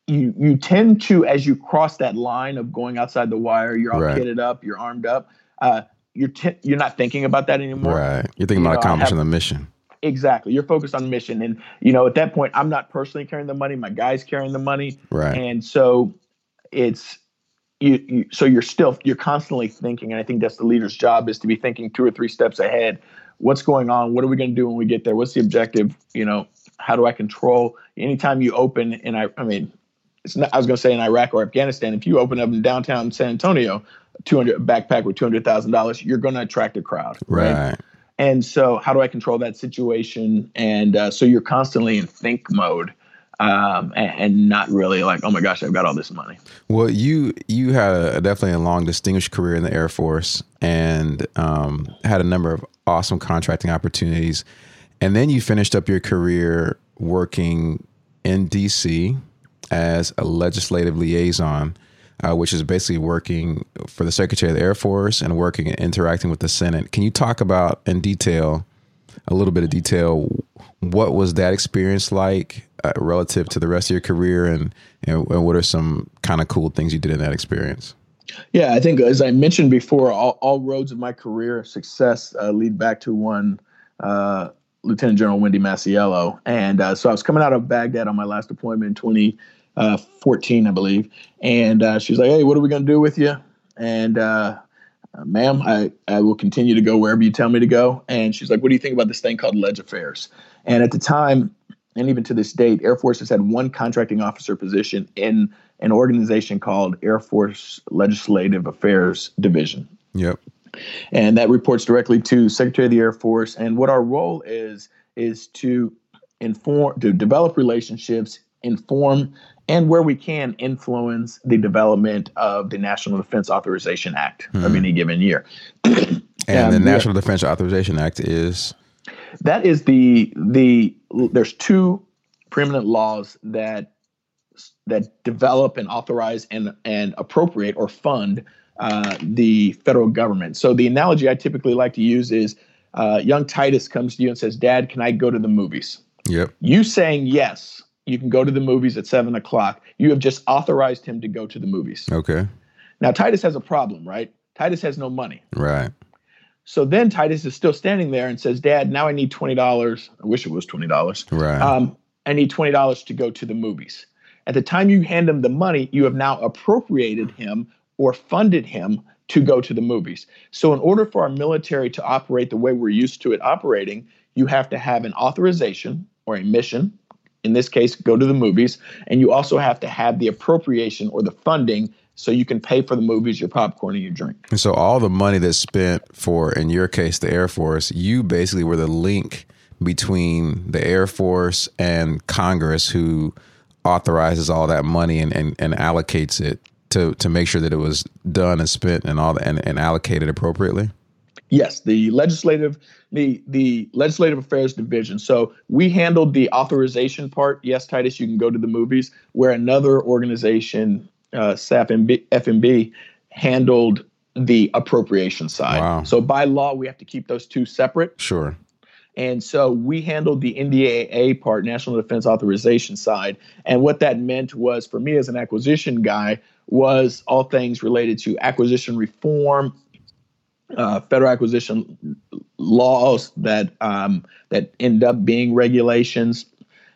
you you tend to as you cross that line of going outside the wire, you're all right. kitted up, you're armed up. Uh, you're t- you're not thinking about that anymore. Right. You're thinking you about know, accomplishing have, the mission. Exactly. You're focused on the mission, and you know at that point, I'm not personally carrying the money. My guy's carrying the money. Right. And so it's you, you, so you're still you're constantly thinking and i think that's the leader's job is to be thinking two or three steps ahead what's going on? What are we going to do when we get there? What's the objective? You know how do i control? Anytime you open and i i mean it's not, i was going to say in iraq or afghanistan if you open up in downtown san antonio 200 backpack with $200000 you're going to attract a crowd right? right? and so how do i control that situation? And uh, so you're constantly in think mode um, and, and, not really like, oh my gosh, I've got all this money. Well, you you had a, definitely a long, distinguished career in the Air Force, and um, had a number of awesome contracting opportunities, and then you finished up your career working in D.C. as a legislative liaison. Uh, which is basically working for the Secretary of the Air Force and working and interacting with the Senate. Can you talk about in detail, a little bit of detail, what was that experience like uh, relative to the rest of your career, and, and, and what are some kind of cool things you did in that experience? Yeah, I think as I mentioned before, all, all roads of my career success uh, lead back to one uh, Lieutenant General Wendy Masiello, and uh, so I was coming out of Baghdad on my last deployment in 2014, I believe, and uh, she was like, "Hey, what are we going to do with you?" And uh, ma'am, I, I will continue to go wherever you tell me to go. And she's like, what do you think about this thing called Ledge Affairs? And at the time, and even to this date, Air Force has had one contracting officer position in an organization called Air Force Legislative Affairs Division. Yep. And that reports directly to Secretary of the Air Force. And what our role is is to inform, to develop relationships, inform, and where we can influence the development of the National Defense Authorization Act of Hmm. any given year. [CLEARS THROAT] And Um, the yeah. National Defense Authorization Act is That is the the there's two preeminent laws that that develop and authorize and and appropriate or fund uh, the federal government. So the analogy I typically like to use is uh, young Titus comes to you and says, "Dad, can I go to the movies?" yep. You saying yes, you can go to the movies at seven o'clock. You have just authorized him to go to the movies. Okay. Now Titus has a problem, right? Titus has no money. Right. So then Titus is still standing there and says, Dad, now I need $20. I wish it was $20. Right. Um, I need $20 to go to the movies. At the time you hand him the money, you have now appropriated him or funded him to go to the movies. So, in order for our military to operate the way we're used to it operating, you have to have an authorization or a mission. In this case, go to the movies. And you also have to have the appropriation or the funding so you can pay for the movies, your popcorn, and your drink. And so all the money that's spent for, in your case, the Air Force, you basically were the link between the Air Force and Congress, who authorizes all that money and, and, and allocates it to to make sure that it was done and spent and all and, and allocated appropriately. Yes, the legislative the the legislative affairs division. So we handled the authorization part. Yes, Titus, you can go to the movies. Where another organization, uh, SAFMB, FMB, handled the appropriation side. Wow. So by law, we have to keep those two separate. Sure. And so we handled the NDAA part, National Defense Authorization side. And what that meant was for me as an acquisition guy was all things related to acquisition reform, uh, federal acquisition laws that um, that end up being regulations,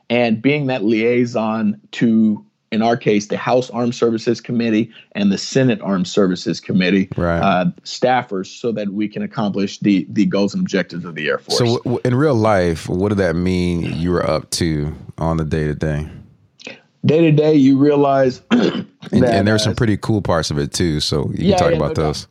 and being that liaison to, in our case, the House Armed Services Committee and the Senate Armed Services Committee Right. uh, staffers, so that we can accomplish the the goals and objectives of the Air Force. So w- in real life, what did that mean you were up to on the day to day? day to day, you realize that [CLEARS THROAT] And, and there's uh, some pretty cool parts of it too. So you Yeah, can talk yeah, about no doubt. those.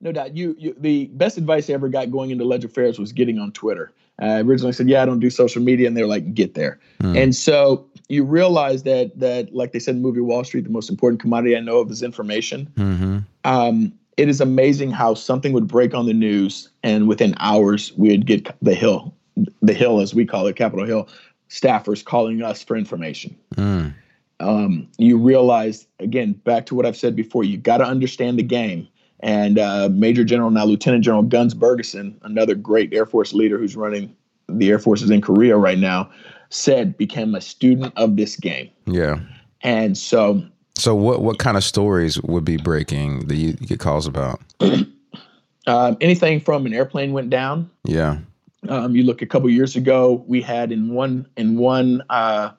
No doubt. You, you the best advice I ever got going into Ledge Affairs was getting on Twitter. I originally said, "Yeah, I don't do social media," and they're like, "Get there." And so you realize that that, like they said in the movie Wall Street, the most important commodity I know of is information. hmm Um, it is amazing how something would break on the news, and within hours we'd get the Hill, the Hill as we call it, Capitol Hill, staffers calling us for information. Mm. um, you realize again back to what I've said before. You got to understand the game. And uh, Major General now Lieutenant General Guns Bergeson, another great Air Force leader who's running the Air Forces in Korea right now, said became a student of this game. Yeah. And so So what what kind of stories would be breaking that you, get calls about? [CLEARS THROAT] um, anything from an airplane went down. Yeah. Um, you look a couple years ago, we had in one in one uh,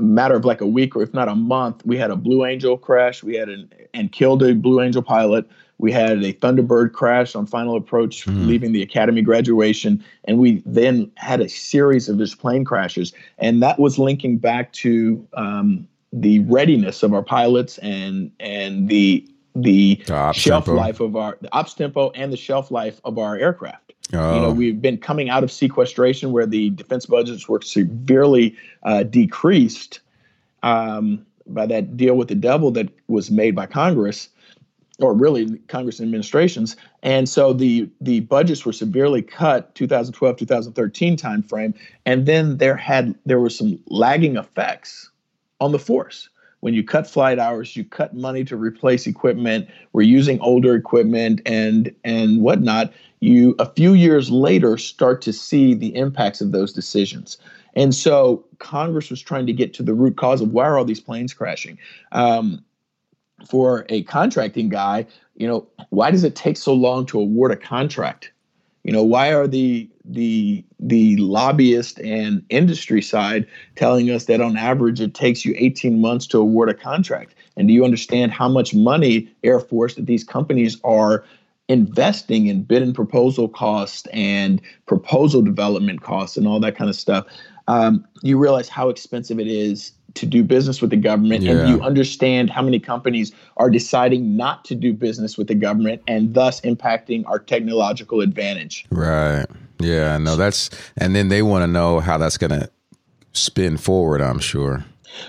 matter of like a week or if not a month, we had a Blue Angel crash. We had an and killed a Blue Angel pilot. We had a Thunderbird crash on final approach, leaving the academy graduation, and we then had a series of just plane crashes, and that was linking back to um, the readiness of our pilots and and the the The shelf tempo. life of our the ops tempo and the shelf life of our aircraft. Oh. You know, we've been coming out of sequestration where the defense budgets were severely uh, decreased um, by that deal with the devil that was made by Congress, or really Congress administrations. And so the the budgets were severely cut 2012 2013 timeframe, and then there had there were some lagging effects on the force. When you cut flight hours, you cut money to replace equipment. We're using older equipment and and whatnot. You a few years later start to see the impacts of those decisions. And so Congress was trying to get to the root cause of why are all these planes crashing. Um, for a contracting guy, you know, why does it take so long to award a contract? You know, why are the the the lobbyist and industry side telling us that on average it takes you 18 months to award a contract? And do you understand how much money Air Force that these companies are investing in bid and proposal costs and proposal development costs and all that kind of stuff? Um, you realize how expensive it is to do business with the government, Yeah. and you understand how many companies are deciding not to do business with the government and thus impacting our technological advantage. Right. Yeah. No, that's and then they want to know how that's gonna spin forward, I'm sure.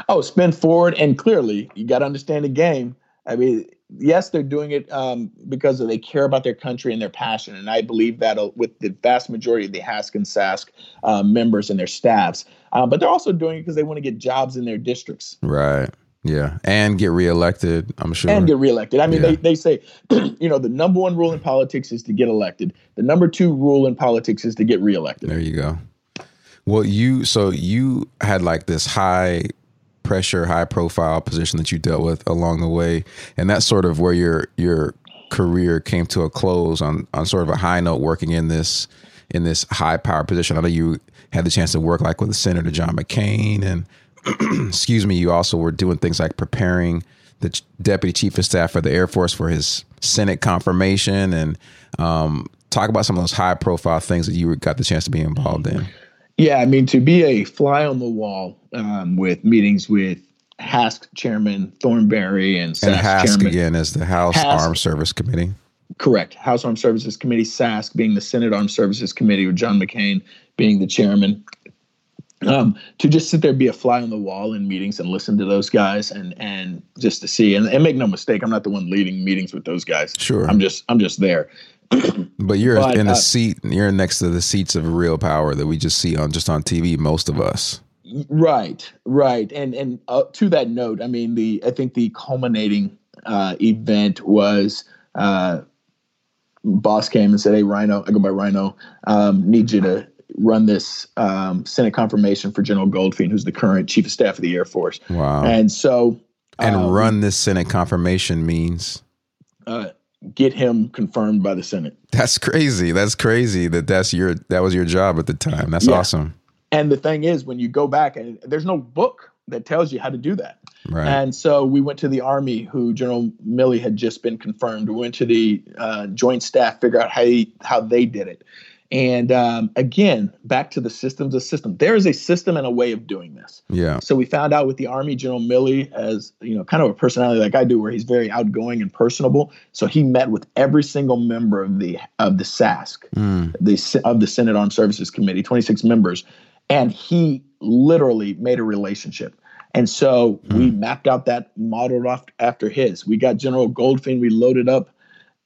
Oh, spin forward and clearly you got to understand the game. I mean, yes, they're doing it um, because they care about their country and their passion, and I believe that uh, with the vast majority of the HASC and SASC uh, members and their staffs. Uh, but they're also doing it because they want to get jobs in their districts. Right. Yeah, and get reelected. I'm sure. And get reelected. I mean, yeah. they, they say, [CLEARS THROAT] you know, the number one rule in politics is to get elected. The number two rule in politics is to get reelected. There you go. Well, you so you had like this high pressure, high profile position that you dealt with along the way, and that's sort of where your your career came to a close on on sort of a high note, working in this in this high power position. I know you had the chance to work like with the Senator John McCain, and [CLEARS THROAT] excuse me, you also were doing things like preparing the deputy chief of staff for the Air Force for his Senate confirmation, and um, talk about some of those high profile things that you got the chance to be involved in. Yeah, I mean, to be a fly on the wall um, with meetings with HASC Chairman Thornberry and SASC and HASC Chairman, again is the House HASC, Armed Service Committee. Correct. House Armed Services Committee, SASC being the Senate Armed Services Committee with John McCain being the chairman. Um, to just sit there, be a fly on the wall in meetings and listen to those guys and and just to see and, and make no mistake, I'm not the one leading meetings with those guys. Sure. I'm just I'm just there. [CLEARS THROAT] but you're but, in the uh, seat. You're next to the seats of real power that we just see on just on TV. Most of us. Right, right, and and uh, to that note, I mean the I think the culminating uh, event was uh, boss came and said, "Hey, Rhino, I go by Rhino. Um, need you to run this um, Senate confirmation for General Goldfein, who's the current Chief of Staff of the Air Force." Wow. And so, and um, run this Senate confirmation means. Uh, get him confirmed by the Senate. That's crazy. That's crazy that that's your that was your job at the time. That's yeah. awesome. And the thing is, when you go back, and there's no book that tells you how to do that. Right. And so we went to the Army, who General Milley had just been confirmed. We went to the uh, Joint Staff, figure out how he, how they did it. And um, again, back to the systems of system. There is a system and a way of doing this. Yeah. So we found out with the Army, General Milley, as you know, kind of a personality like I do, where he's very outgoing and personable. So he met with every single member of the of the SASC, mm. the of the Senate Armed Services Committee, 26 members, and he literally made a relationship. And so mm. we mapped out that model off after his. We got General Goldfein. We loaded up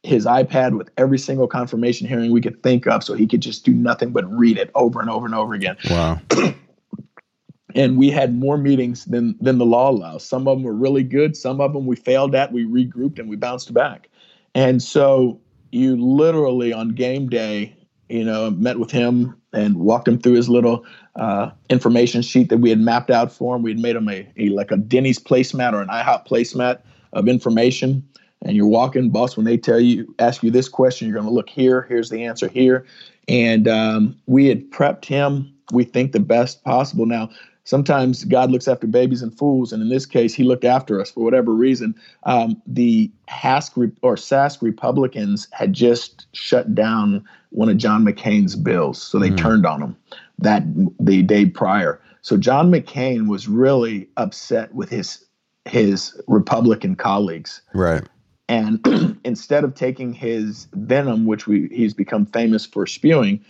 his iPad with every single confirmation hearing we could think of so he could just do nothing but read it over and over and over again. Wow. [CLEARS THROAT] and we had more meetings than than the law allows. Some of them were really good, some of them we failed at, we regrouped and we bounced back. And so you literally on game day, you know, met with him and walked him through his little uh, information sheet that we had mapped out for him. We had made him a, a like a Denny's placemat or an IHOP placemat of information and you're walking, boss, when they tell you, ask you this question, you're going to look here. Here's the answer here. And um, we had prepped him, we think, the best possible. Now, sometimes God looks after babies and fools, and in this case, He looked after us for whatever reason. Um, the HASC or SASC Republicans had just shut down one of John McCain's bills, so they mm. turned on him that the day prior. So John McCain was really upset with his his Republican colleagues. Right. And [CLEARS THROAT] instead of taking his venom, which we he's become famous for spewing,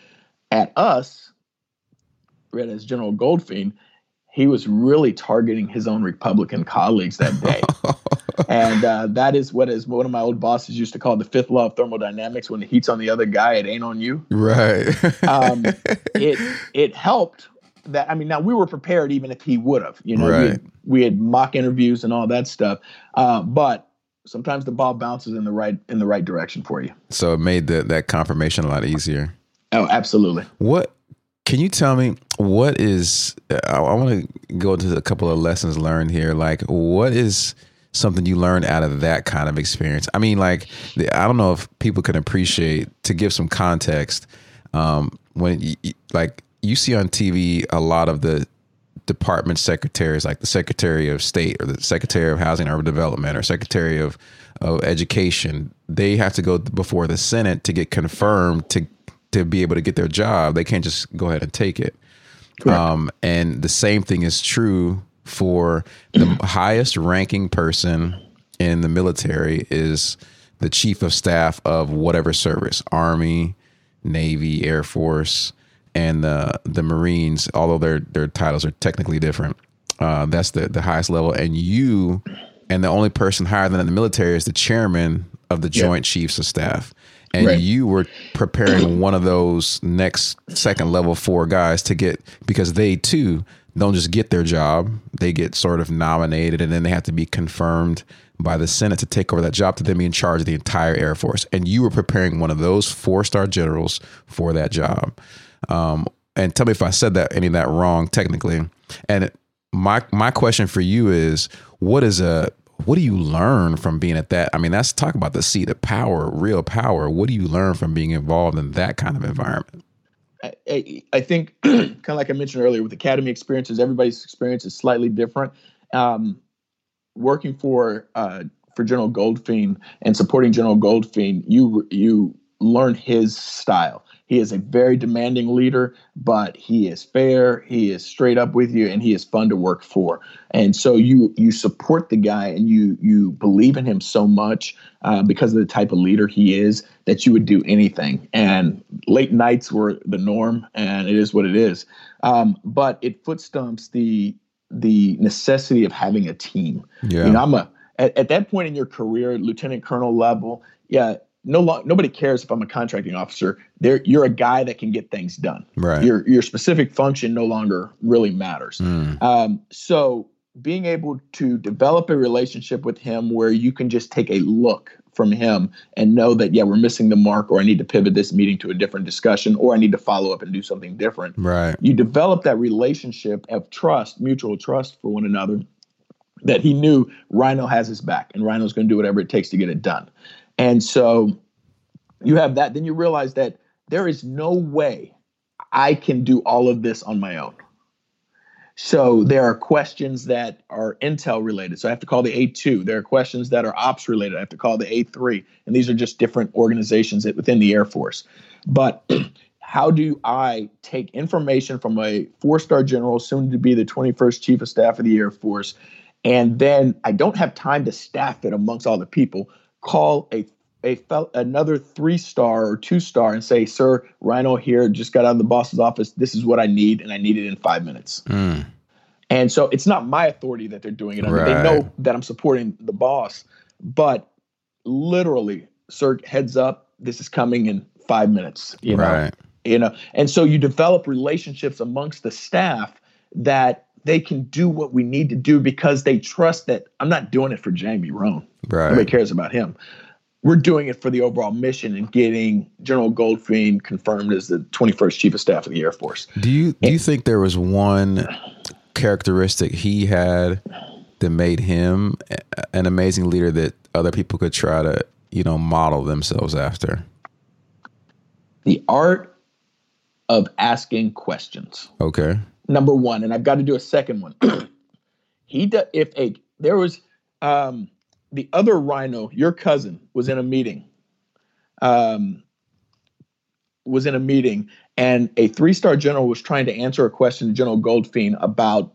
at us, read as General Goldfein, he was really targeting his own Republican colleagues that day. [LAUGHS] and uh, that is what is one of my old bosses used to call the fifth law of thermodynamics. When the heat's on the other guy, it ain't on you. Right. um, [LAUGHS] it it helped that. I mean, now we were prepared even if he would have. You know, right. we, had, we, had, mock interviews and all that stuff. Uh, but sometimes the ball bounces in the right in the right direction for you. So it made the, that confirmation a lot easier. Oh, absolutely. What can you tell me? What is I, I want to go into a couple of lessons learned here. Like, what is something you learned out of that kind of experience? I mean, like, I don't know if people can appreciate to give some context. Um, when you, like you see on TV a lot of the department secretaries, like the Secretary of State or the Secretary of Housing and Urban Development or Secretary of, of Education, they have to go before the Senate to get confirmed to to be able to get their job. They can't just go ahead and take it. Um, and the same thing is true for the [CLEARS THROAT] highest ranking person in the military is the chief of staff of whatever service, Army, Navy, Air Force, and the the Marines, although their their titles are technically different, Uh, that's the the highest level, and you and the only person higher than in the military is the chairman of the Joint yeah. Chiefs of Staff. And right. you were preparing [CLEARS THROAT] one of those next second level four guys to get because they too don't just get their job; they get sort of nominated, and then they have to be confirmed by the Senate to take over that job to then be in charge of the entire Air Force. And you were preparing one of those four star generals for that job. Um, and tell me if I said that any of that wrong technically. And my my question for you is, what is a what do you learn from being at that? I mean, that's talk about the seat of power, real power. What do you learn from being involved in that kind of environment? I, I think, [CLEARS THROAT] kind of like I mentioned earlier, with academy experiences, everybody's experience is slightly different. Um, working for uh, for General Goldfein and supporting General Goldfein, you you learn his style. He is a very demanding leader, but he is fair. He is straight up with you, and he is fun to work for. And so you you support the guy, and you you believe in him so much uh, because of the type of leader he is that you would do anything. And late nights were the norm, and it is what it is. Um, but it footstomps the the necessity of having a team. Yeah. You know, I'm a at, at that point in your career, lieutenant colonel level. Yeah, no lo- nobody cares if I'm a contracting officer. There, you're a guy that can get things done. Right. Your your specific function no longer really matters. Mm. Um, so being able to develop a relationship with him where you can just take a look from him and know that yeah we're missing the mark or i need to pivot this meeting to a different discussion or i need to follow up and do something different right you develop that relationship of trust mutual trust for one another that he knew rhino has his back and rhino's going to do whatever it takes to get it done and so you have that. Then you realize that there is no way I can do all of this on my own. So there are questions that are intel related. So I have to call the A2. There are questions that are ops related. I have to call the A3. And these are just different organizations within the Air Force. But [CLEARS THROAT] how do I take information from a four star general, soon to be the 21st Chief of Staff of the Air Force, and then I don't have time to staff it amongst all the people call a a fel- another three star or two star and say, "Sir, Rhino here just got out of the boss's office. This is what I need, and I need it in five minutes." Mm. And so it's not my authority that they're doing it. I mean, They know that I'm supporting the boss, but literally, sir, heads up, this is coming in five minutes. You know, right. you know, and so you develop relationships amongst the staff that they can do what we need to do because they trust that I'm not doing it for Jamie Rhone. Right. Nobody cares about him. We're doing it for the overall mission and getting General Goldfein confirmed as the 21st Chief of Staff of the Air Force. Do you do you think there was one characteristic he had that made him an amazing leader that other people could try to you know model themselves after? The art of asking questions. Okay number one, and I've got to do a second one. [CLEARS THROAT] he does if a there was um, the other rhino, your cousin, was in a meeting. Um, was in a meeting, and a three-star general was trying to answer a question to General Goldfein about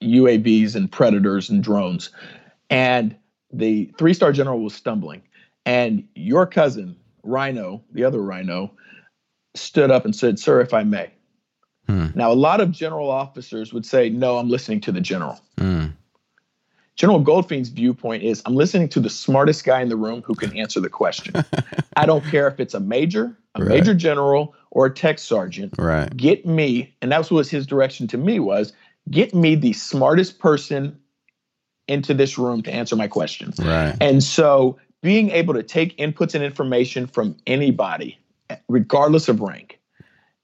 UAVs and predators and drones, and the three-star general was stumbling, and your cousin Rhino, the other Rhino, stood up and said, "Sir, if I may." Hmm. Now, a lot of general officers would say, No, I'm listening to the general. Hmm. General Goldfein's viewpoint is I'm listening to the smartest guy in the room who can answer the question. [LAUGHS] I don't care if it's a major, a right. major general, or a tech sergeant. Right. Get me, and that was his direction to me was get me the smartest person into this room to answer my question. Right. And so being able to take inputs and information from anybody, regardless of rank,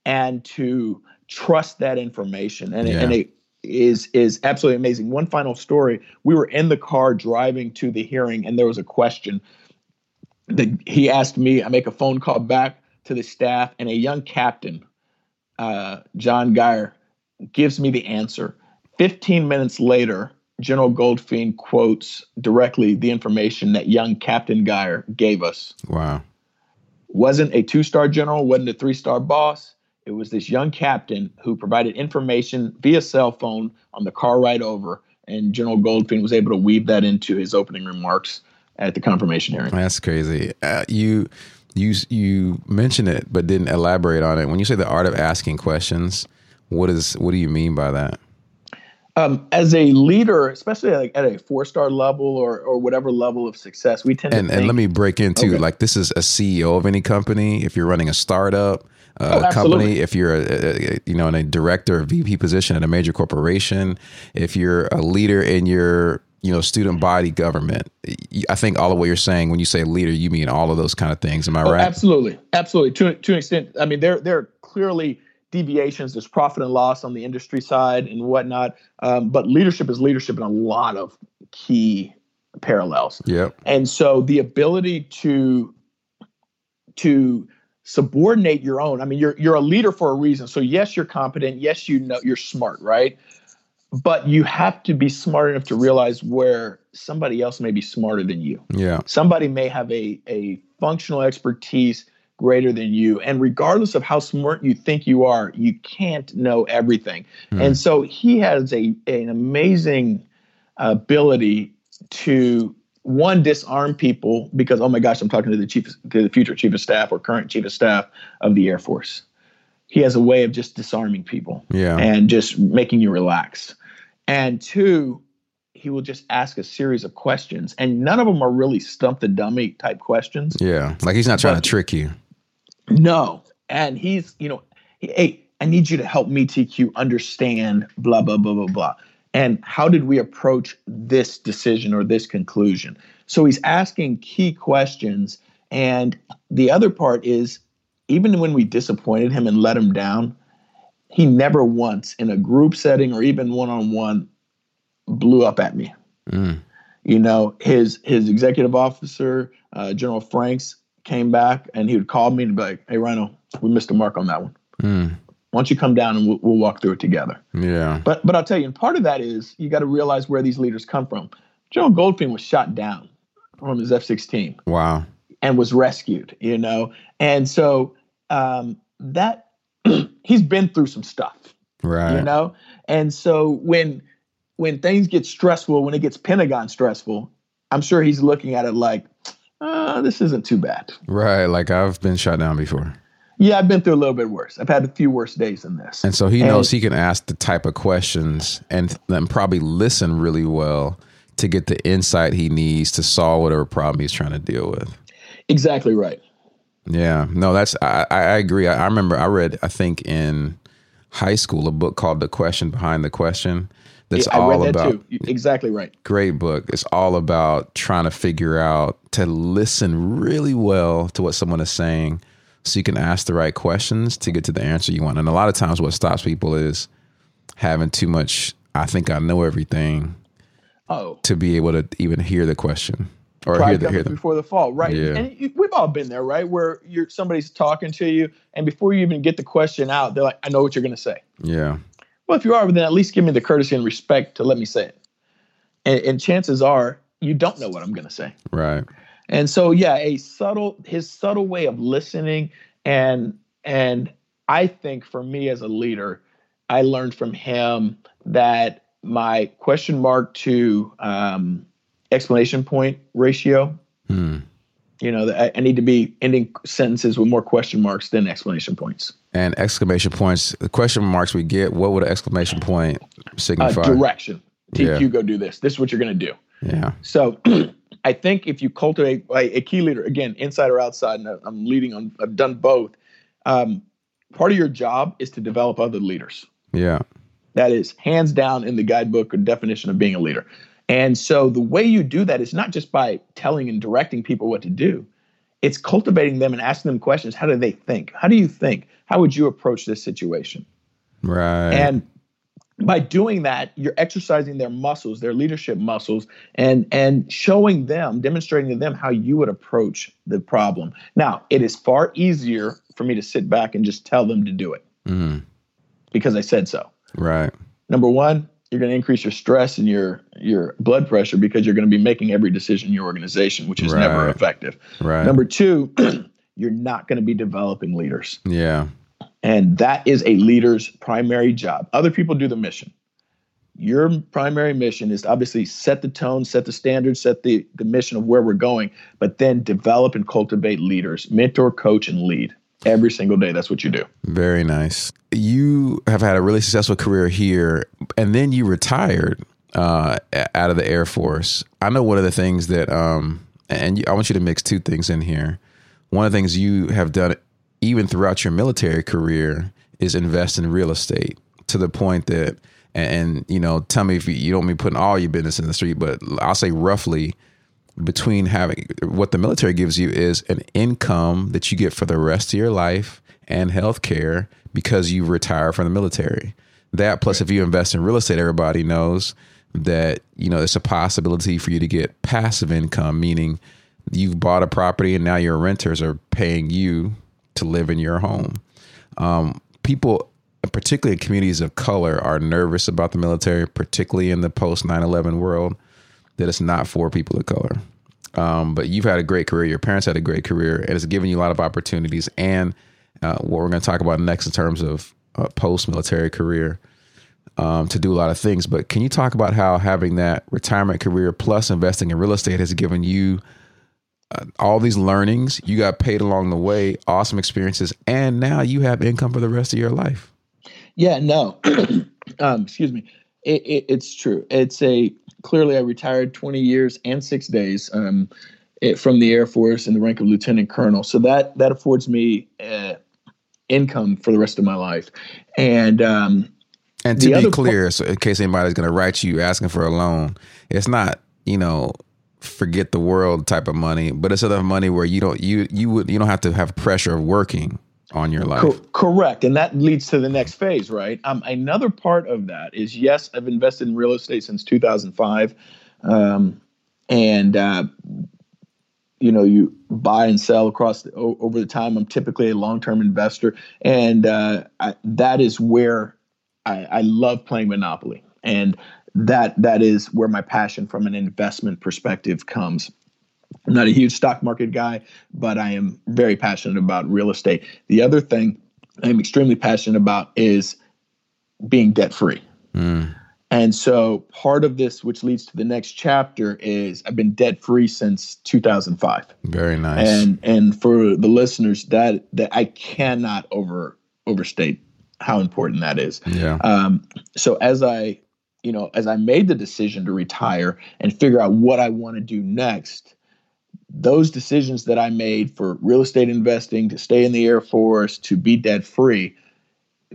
and to trust that information. And, yeah. and it is is absolutely amazing. One final story. We were in the car driving to the hearing and there was a question. That he asked me i make a phone call back to the staff and a young captain uh, john geyer gives me the answer. 15 minutes later general goldfein quotes directly the information that young captain geyer gave us. Wow. Wasn't a two-star general wasn't a three-star boss it was this young captain who provided information via cell phone on the car ride over, and General Goldfein was able to weave that into his opening remarks at the confirmation hearing. That's crazy. Uh, you you you mentioned it, but didn't elaborate on it. When you say the art of asking questions, what is what do you mean by that? Um, as a leader, especially like at a four star level or or whatever level of success, we tend and, to. And think, let me break into Okay. like this is a CEO of any company. If you're running a startup uh, Oh, company, if you're a, a, you know in a director or VP position at a major corporation, if you're a leader in your you know student body government, I think all of what you're saying when you say leader, you mean all of those kind of things. Am I Oh, right? absolutely, absolutely. To to an extent, I mean, there there are clearly deviations. There's profit and loss on the industry side and whatnot, um, but leadership is leadership in a lot of key parallels. Yeah. And so the ability to to subordinate your own. I mean, you're you're a leader for a reason. So yes, you're competent. Yes, you know you're smart, right? But you have to be smart enough to realize where somebody else may be smarter than you Yeah. somebody may have a, a functional expertise greater than you and regardless of how smart you think you are you can't know everything Hmm. and so he has a an amazing ability to one disarm people because oh my gosh i'm talking to the chief to the future chief of staff or current chief of staff of the air force he has a way of just disarming people Yeah. and just making you relax. And two, he will just ask a series of questions, and none of them are really stump the dummy type questions. yeah. Like he's not trying But- to trick you. No, and he's you know, hey, I need you to help me TQ understand blah blah blah blah blah. And how did we approach this decision or this conclusion? So he's asking key questions, and the other part is even when we disappointed him and let him down, he never once in a group setting or even one on one blew up at me. Mm. You know, his his executive officer, uh, General Franks, came back and he would call me and be like, "Hey, Rhino, we missed the mark on that one. Mm. Why don't you come down and we'll, we'll walk through it together?" Yeah. But but I'll tell you, and part of that is you got to realize where these leaders come from. General Goldfein was shot down from his F-16 Wow. and was rescued. You know, and so um, that [CLEARS THROAT] he's been through some stuff Right. you know and so when when things get stressful when it gets pentagon stressful i'm sure he's looking at it like uh, this isn't too bad Right. Like I've been shot down before. Yeah i've been through a little bit worse i've had a few worse days than this And so he And- knows he can ask the type of questions and then probably listen really well to get the insight he needs to solve whatever problem he's trying to deal with. exactly right Yeah, no, that's I, I agree. I, I remember I read I think in high school a book called The Question Behind the Question. That's i all read that about too exactly right great book. It's all about trying to figure out to listen really well to what someone is saying, so you can ask the right questions to get to the answer you want. And a lot of times, what stops people is having too much. I think I know everything oh to be able to even hear the question or hear the hear them. before the fall right Yeah. and you, we've all been there right where you're somebody's talking to you and before you even get the question out they're like i know what you're going to say Yeah, Well, if you are, then at least give me the courtesy and respect to let me say it. And, and chances are you don't know what I'm going to say. right. And so, yeah, a subtle, his subtle way of listening, and and I think for me as a leader, I learned from him that my question mark to um, explanation point ratio. Hmm. You know, I, I need to be ending sentences with more question marks than explanation points. And exclamation points, the question marks we get, what would an exclamation point Uh, signify? direction. TQ, Yeah. go do this. This is what you're going to do. yeah. So [CLEARS THROAT] I think if you cultivate like, a key leader, again, inside or outside, and I'm leading on, I've done both. Um, part of your job is to develop other leaders. Yeah. That is hands down in the guidebook or definition of being a leader. And so the way you do that is not just by telling and directing people what to do, it's cultivating them and asking them questions. How do they think? How do you think? How would you approach this situation? Right. And by doing that, you're exercising their muscles, their leadership muscles, and and showing them, demonstrating to them how you would approach the problem. Now, it is far easier for me to sit back and just tell them to do it Mhm. because I said so. Right. Number one, you're going to increase your stress and your your blood pressure because you're going to be making every decision in your organization, which is never effective. Right. Number two, [CLEARS THROAT] you're not going to be developing leaders. yeah. And that is a leader's primary job. Other people do the mission. Your primary mission is obviously set the tone, set the standards, set the, the mission of where we're going, but then develop and cultivate leaders, mentor, coach, and lead. every single day. That's what you do. Very nice. You have had a really successful career here, and then you retired uh, out of the Air Force. I know one of the things that, um, and I want you to mix two things in here. One of the things you have done, even throughout your military career, is invest in real estate to the point that, and, you know, tell me if you, you don't mean putting all your business in the street, but I'll say roughly between having what the military gives you is an income that you get for the rest of your life and health care because you retire from the military. That plus, if you invest in real estate, everybody knows that you know it's a possibility for you to get passive income, meaning you've bought a property and now your renters are paying you to live in your home. Um, people, particularly communities of color, are nervous about the military, particularly in the post 9 11 world, that it's not for people of color. Um, but you've had a great career. Your parents had a great career, and it's given you a lot of opportunities. And uh, what we're going to talk about next in terms of uh, post military career um, to do a lot of things. But can you talk about how having that retirement career plus investing in real estate has given you uh, all these learnings? You got paid along the way, awesome experiences, and now you have income for the rest of your life. Yeah, no, [CLEARS THROAT] um, excuse me. It, it, it's true. It's a clearly I retired 20 years and six days um, it, from the Air Force in the rank of lieutenant colonel. So that that affords me uh, income for the rest of my life. And um, and to be clear, po- so in case anybody's going to write you asking for a loan, it's not you know forget the world type of money, but it's enough money where you don't you you would you don't have to have pressure of working on your life. Co- correct, and that leads to the next phase, right? Um, another part of that is yes, I've invested in real estate since 2005, um, and uh, you know you buy and sell across the, over the time. I'm typically a long term investor, and uh, I, that is where I, I love playing Monopoly, and that that is where my passion from an investment perspective comes. I'm not a huge stock market guy, but I am very passionate about real estate. The other thing I'm extremely passionate about is being debt free. Mm. And so part of this, which leads to the next chapter, is I've been debt free since 2005. Very nice. And and for the listeners, that that I cannot over overstate how important that is. Yeah. Um, so as I, you know, as I made the decision to retire and figure out what I want to do next, those decisions that I made for real estate investing, to stay in the Air Force, to be debt free,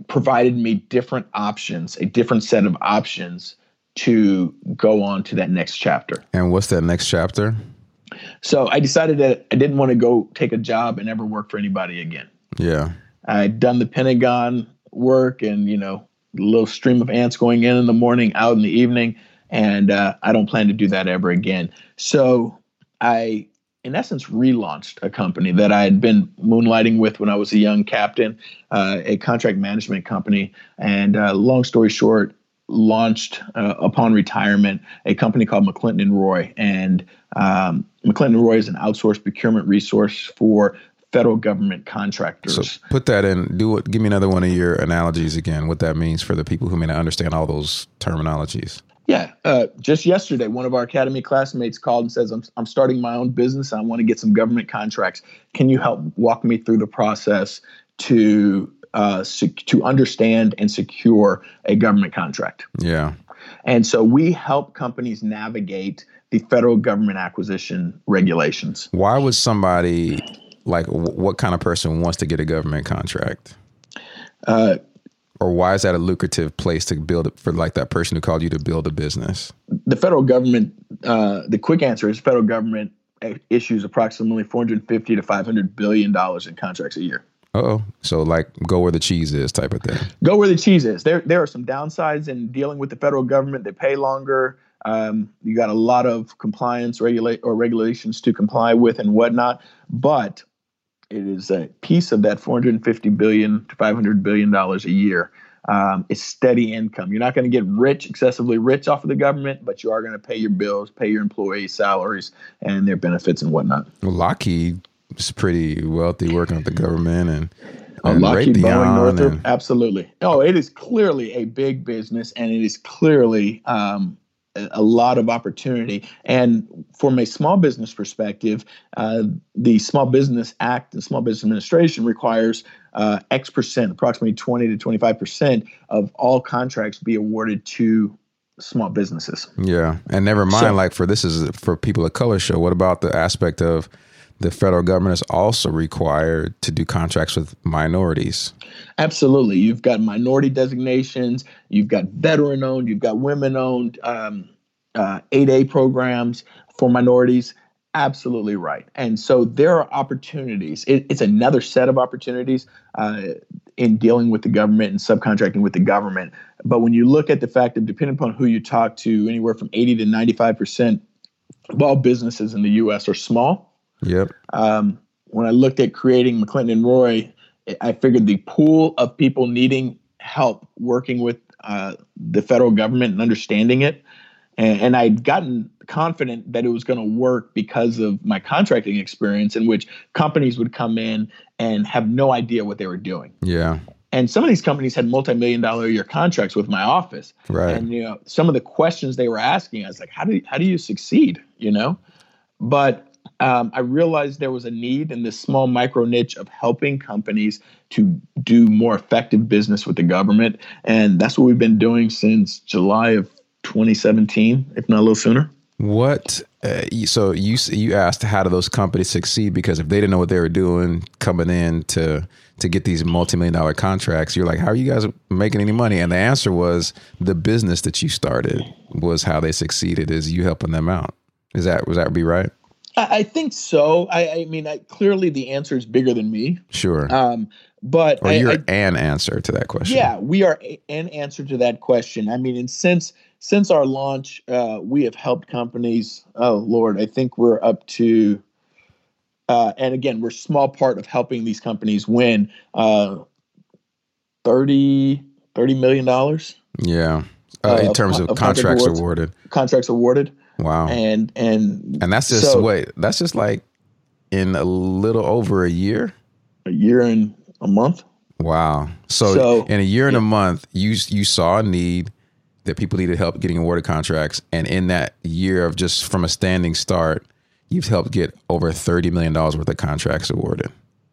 provided me different options, a different set of options to go on to that next chapter. And what's that next chapter? So I decided that I didn't want to go take a job and never work for anybody again. Yeah. I'd done the Pentagon work and, you know, little stream of ants going in in the morning, out in the evening. And uh, I don't plan to do that ever again. So I in essence, relaunched a company that I had been moonlighting with when I was a young captain, uh, a contract management company. And uh, long story short, launched uh, upon retirement a company called McClinton and Roy. And um, McClinton and Roy is an outsourced procurement resource for federal government contractors. So put that in. Do it. Give me another one of your analogies again. What that means for the people who may not understand all those terminologies. Yeah, uh, just yesterday, one of our academy classmates called and says, "I'm I'm starting my own business. I want to get some government contracts. Can you help walk me through the process to uh, sec- to understand and secure a government contract?" Yeah, and so we help companies navigate the federal government acquisition regulations. Why would somebody like what kind of person wants to get a government contract? Uh, or why is that a lucrative place to build it for like that person who called you to build a business? The federal government, uh, the quick answer is federal government issues approximately 450 to 500 billion dollars in contracts a year. Oh, so like go where the cheese is type of thing. Go where the cheese is. There, there are some downsides in dealing with the federal government. They pay longer. Um, you got a lot of compliance regulate or regulations to comply with and whatnot. But it is a piece of that 450 billion to 500 billion dollars a year. Um, it's steady income. You're not going to get rich, excessively rich off of the government, but you are going to pay your bills, pay your employees' salaries, and their benefits and whatnot. Well, Lockheed is pretty wealthy working with the government and. Oh, and Lockheed, Boeing, Northrop, and, absolutely. Oh, it is clearly a big business, and it is clearly um, a lot of opportunity. And from a small business perspective, uh, the Small Business Act and Small Business Administration requires uh, X percent, approximately 20 to 25 percent of all contracts be awarded to small businesses. Yeah, and never mind, so, like for this is for people of color show. What about the aspect of the federal government is also required to do contracts with minorities. Absolutely. You've got minority designations, you've got veteran owned, you've got women owned um, uh, 8A programs for minorities. Absolutely right. And so there are opportunities. It, it's another set of opportunities uh, in dealing with the government and subcontracting with the government. But when you look at the fact of depending upon who you talk to, anywhere from 80 to 95% of all businesses in the US are small Yep. Um, when I looked at creating McClinton and Roy, I figured the pool of people needing help working with uh, the federal government and understanding it, and, and I'd gotten confident that it was going to work because of my contracting experience, in which companies would come in and have no idea what they were doing. Yeah. And some of these companies had multi-million dollar year contracts with my office. Right. And you know, some of the questions they were asking, I was like, how do you, how do you succeed? You know, but um, I realized there was a need in this small micro niche of helping companies to do more effective business with the government. And that's what we've been doing since July of 2017, if not a little sooner. What? Uh, so you you asked how do those companies succeed because if they didn't know what they were doing coming in to to get these multi million dollar contracts, you're like, how are you guys making any money? And the answer was the business that you started was how they succeeded. Is you helping them out? Is that was that be right? I, I think so. I, I mean, I, clearly the answer is bigger than me. Sure. Um, but or you're an answer to that question. Yeah, we are a, an answer to that question. I mean, and since since our launch, uh, we have helped companies. Oh Lord, I think we're up to. Uh, and again, we're a small part of helping these companies win uh, 30, 30 million dollars. Yeah, uh, in terms of, of contracts awarded. Contracts awarded. Wow. And and and that's just so, wait, that's just like in a little over a year. A year and a month. Wow. So, so in a year and yeah. a month, you you saw a need that people needed help getting awarded contracts, and in that year of just from a standing start, you've helped get over thirty million dollars worth of contracts awarded.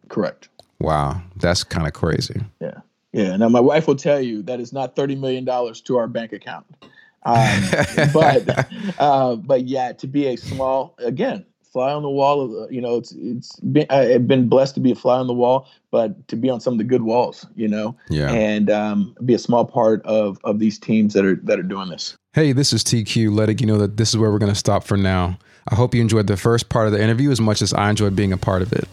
Correct. Wow, that's kind of crazy. Yeah, yeah. Now my wife will tell you that is not thirty million dollars to our bank account. Um, [LAUGHS] but uh, but yeah, to be a small again fly on the wall of you know it's it's been I've been blessed to be a fly on the wall, but to be on some of the good walls, you know, yeah, and um, be a small part of of these teams that are that are doing this. Hey, this is TQ letting you know that this is where we're going to stop for now. I hope you enjoyed the first part of the interview as much as I enjoyed being a part of it.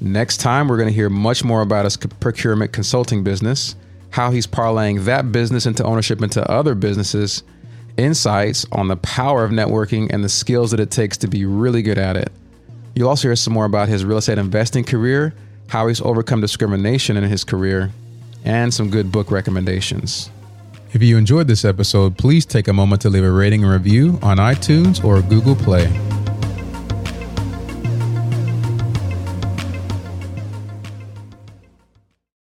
Next time, we're going to hear much more about his procurement consulting business, how he's parlaying that business into ownership into other businesses insights on the power of networking and the skills that it takes to be really good at it. You'll also hear some more about his real estate investing career, how he's overcome discrimination in his career, and some good book recommendations. If you enjoyed this episode, please take a moment to leave a rating and review on iTunes or Google Play.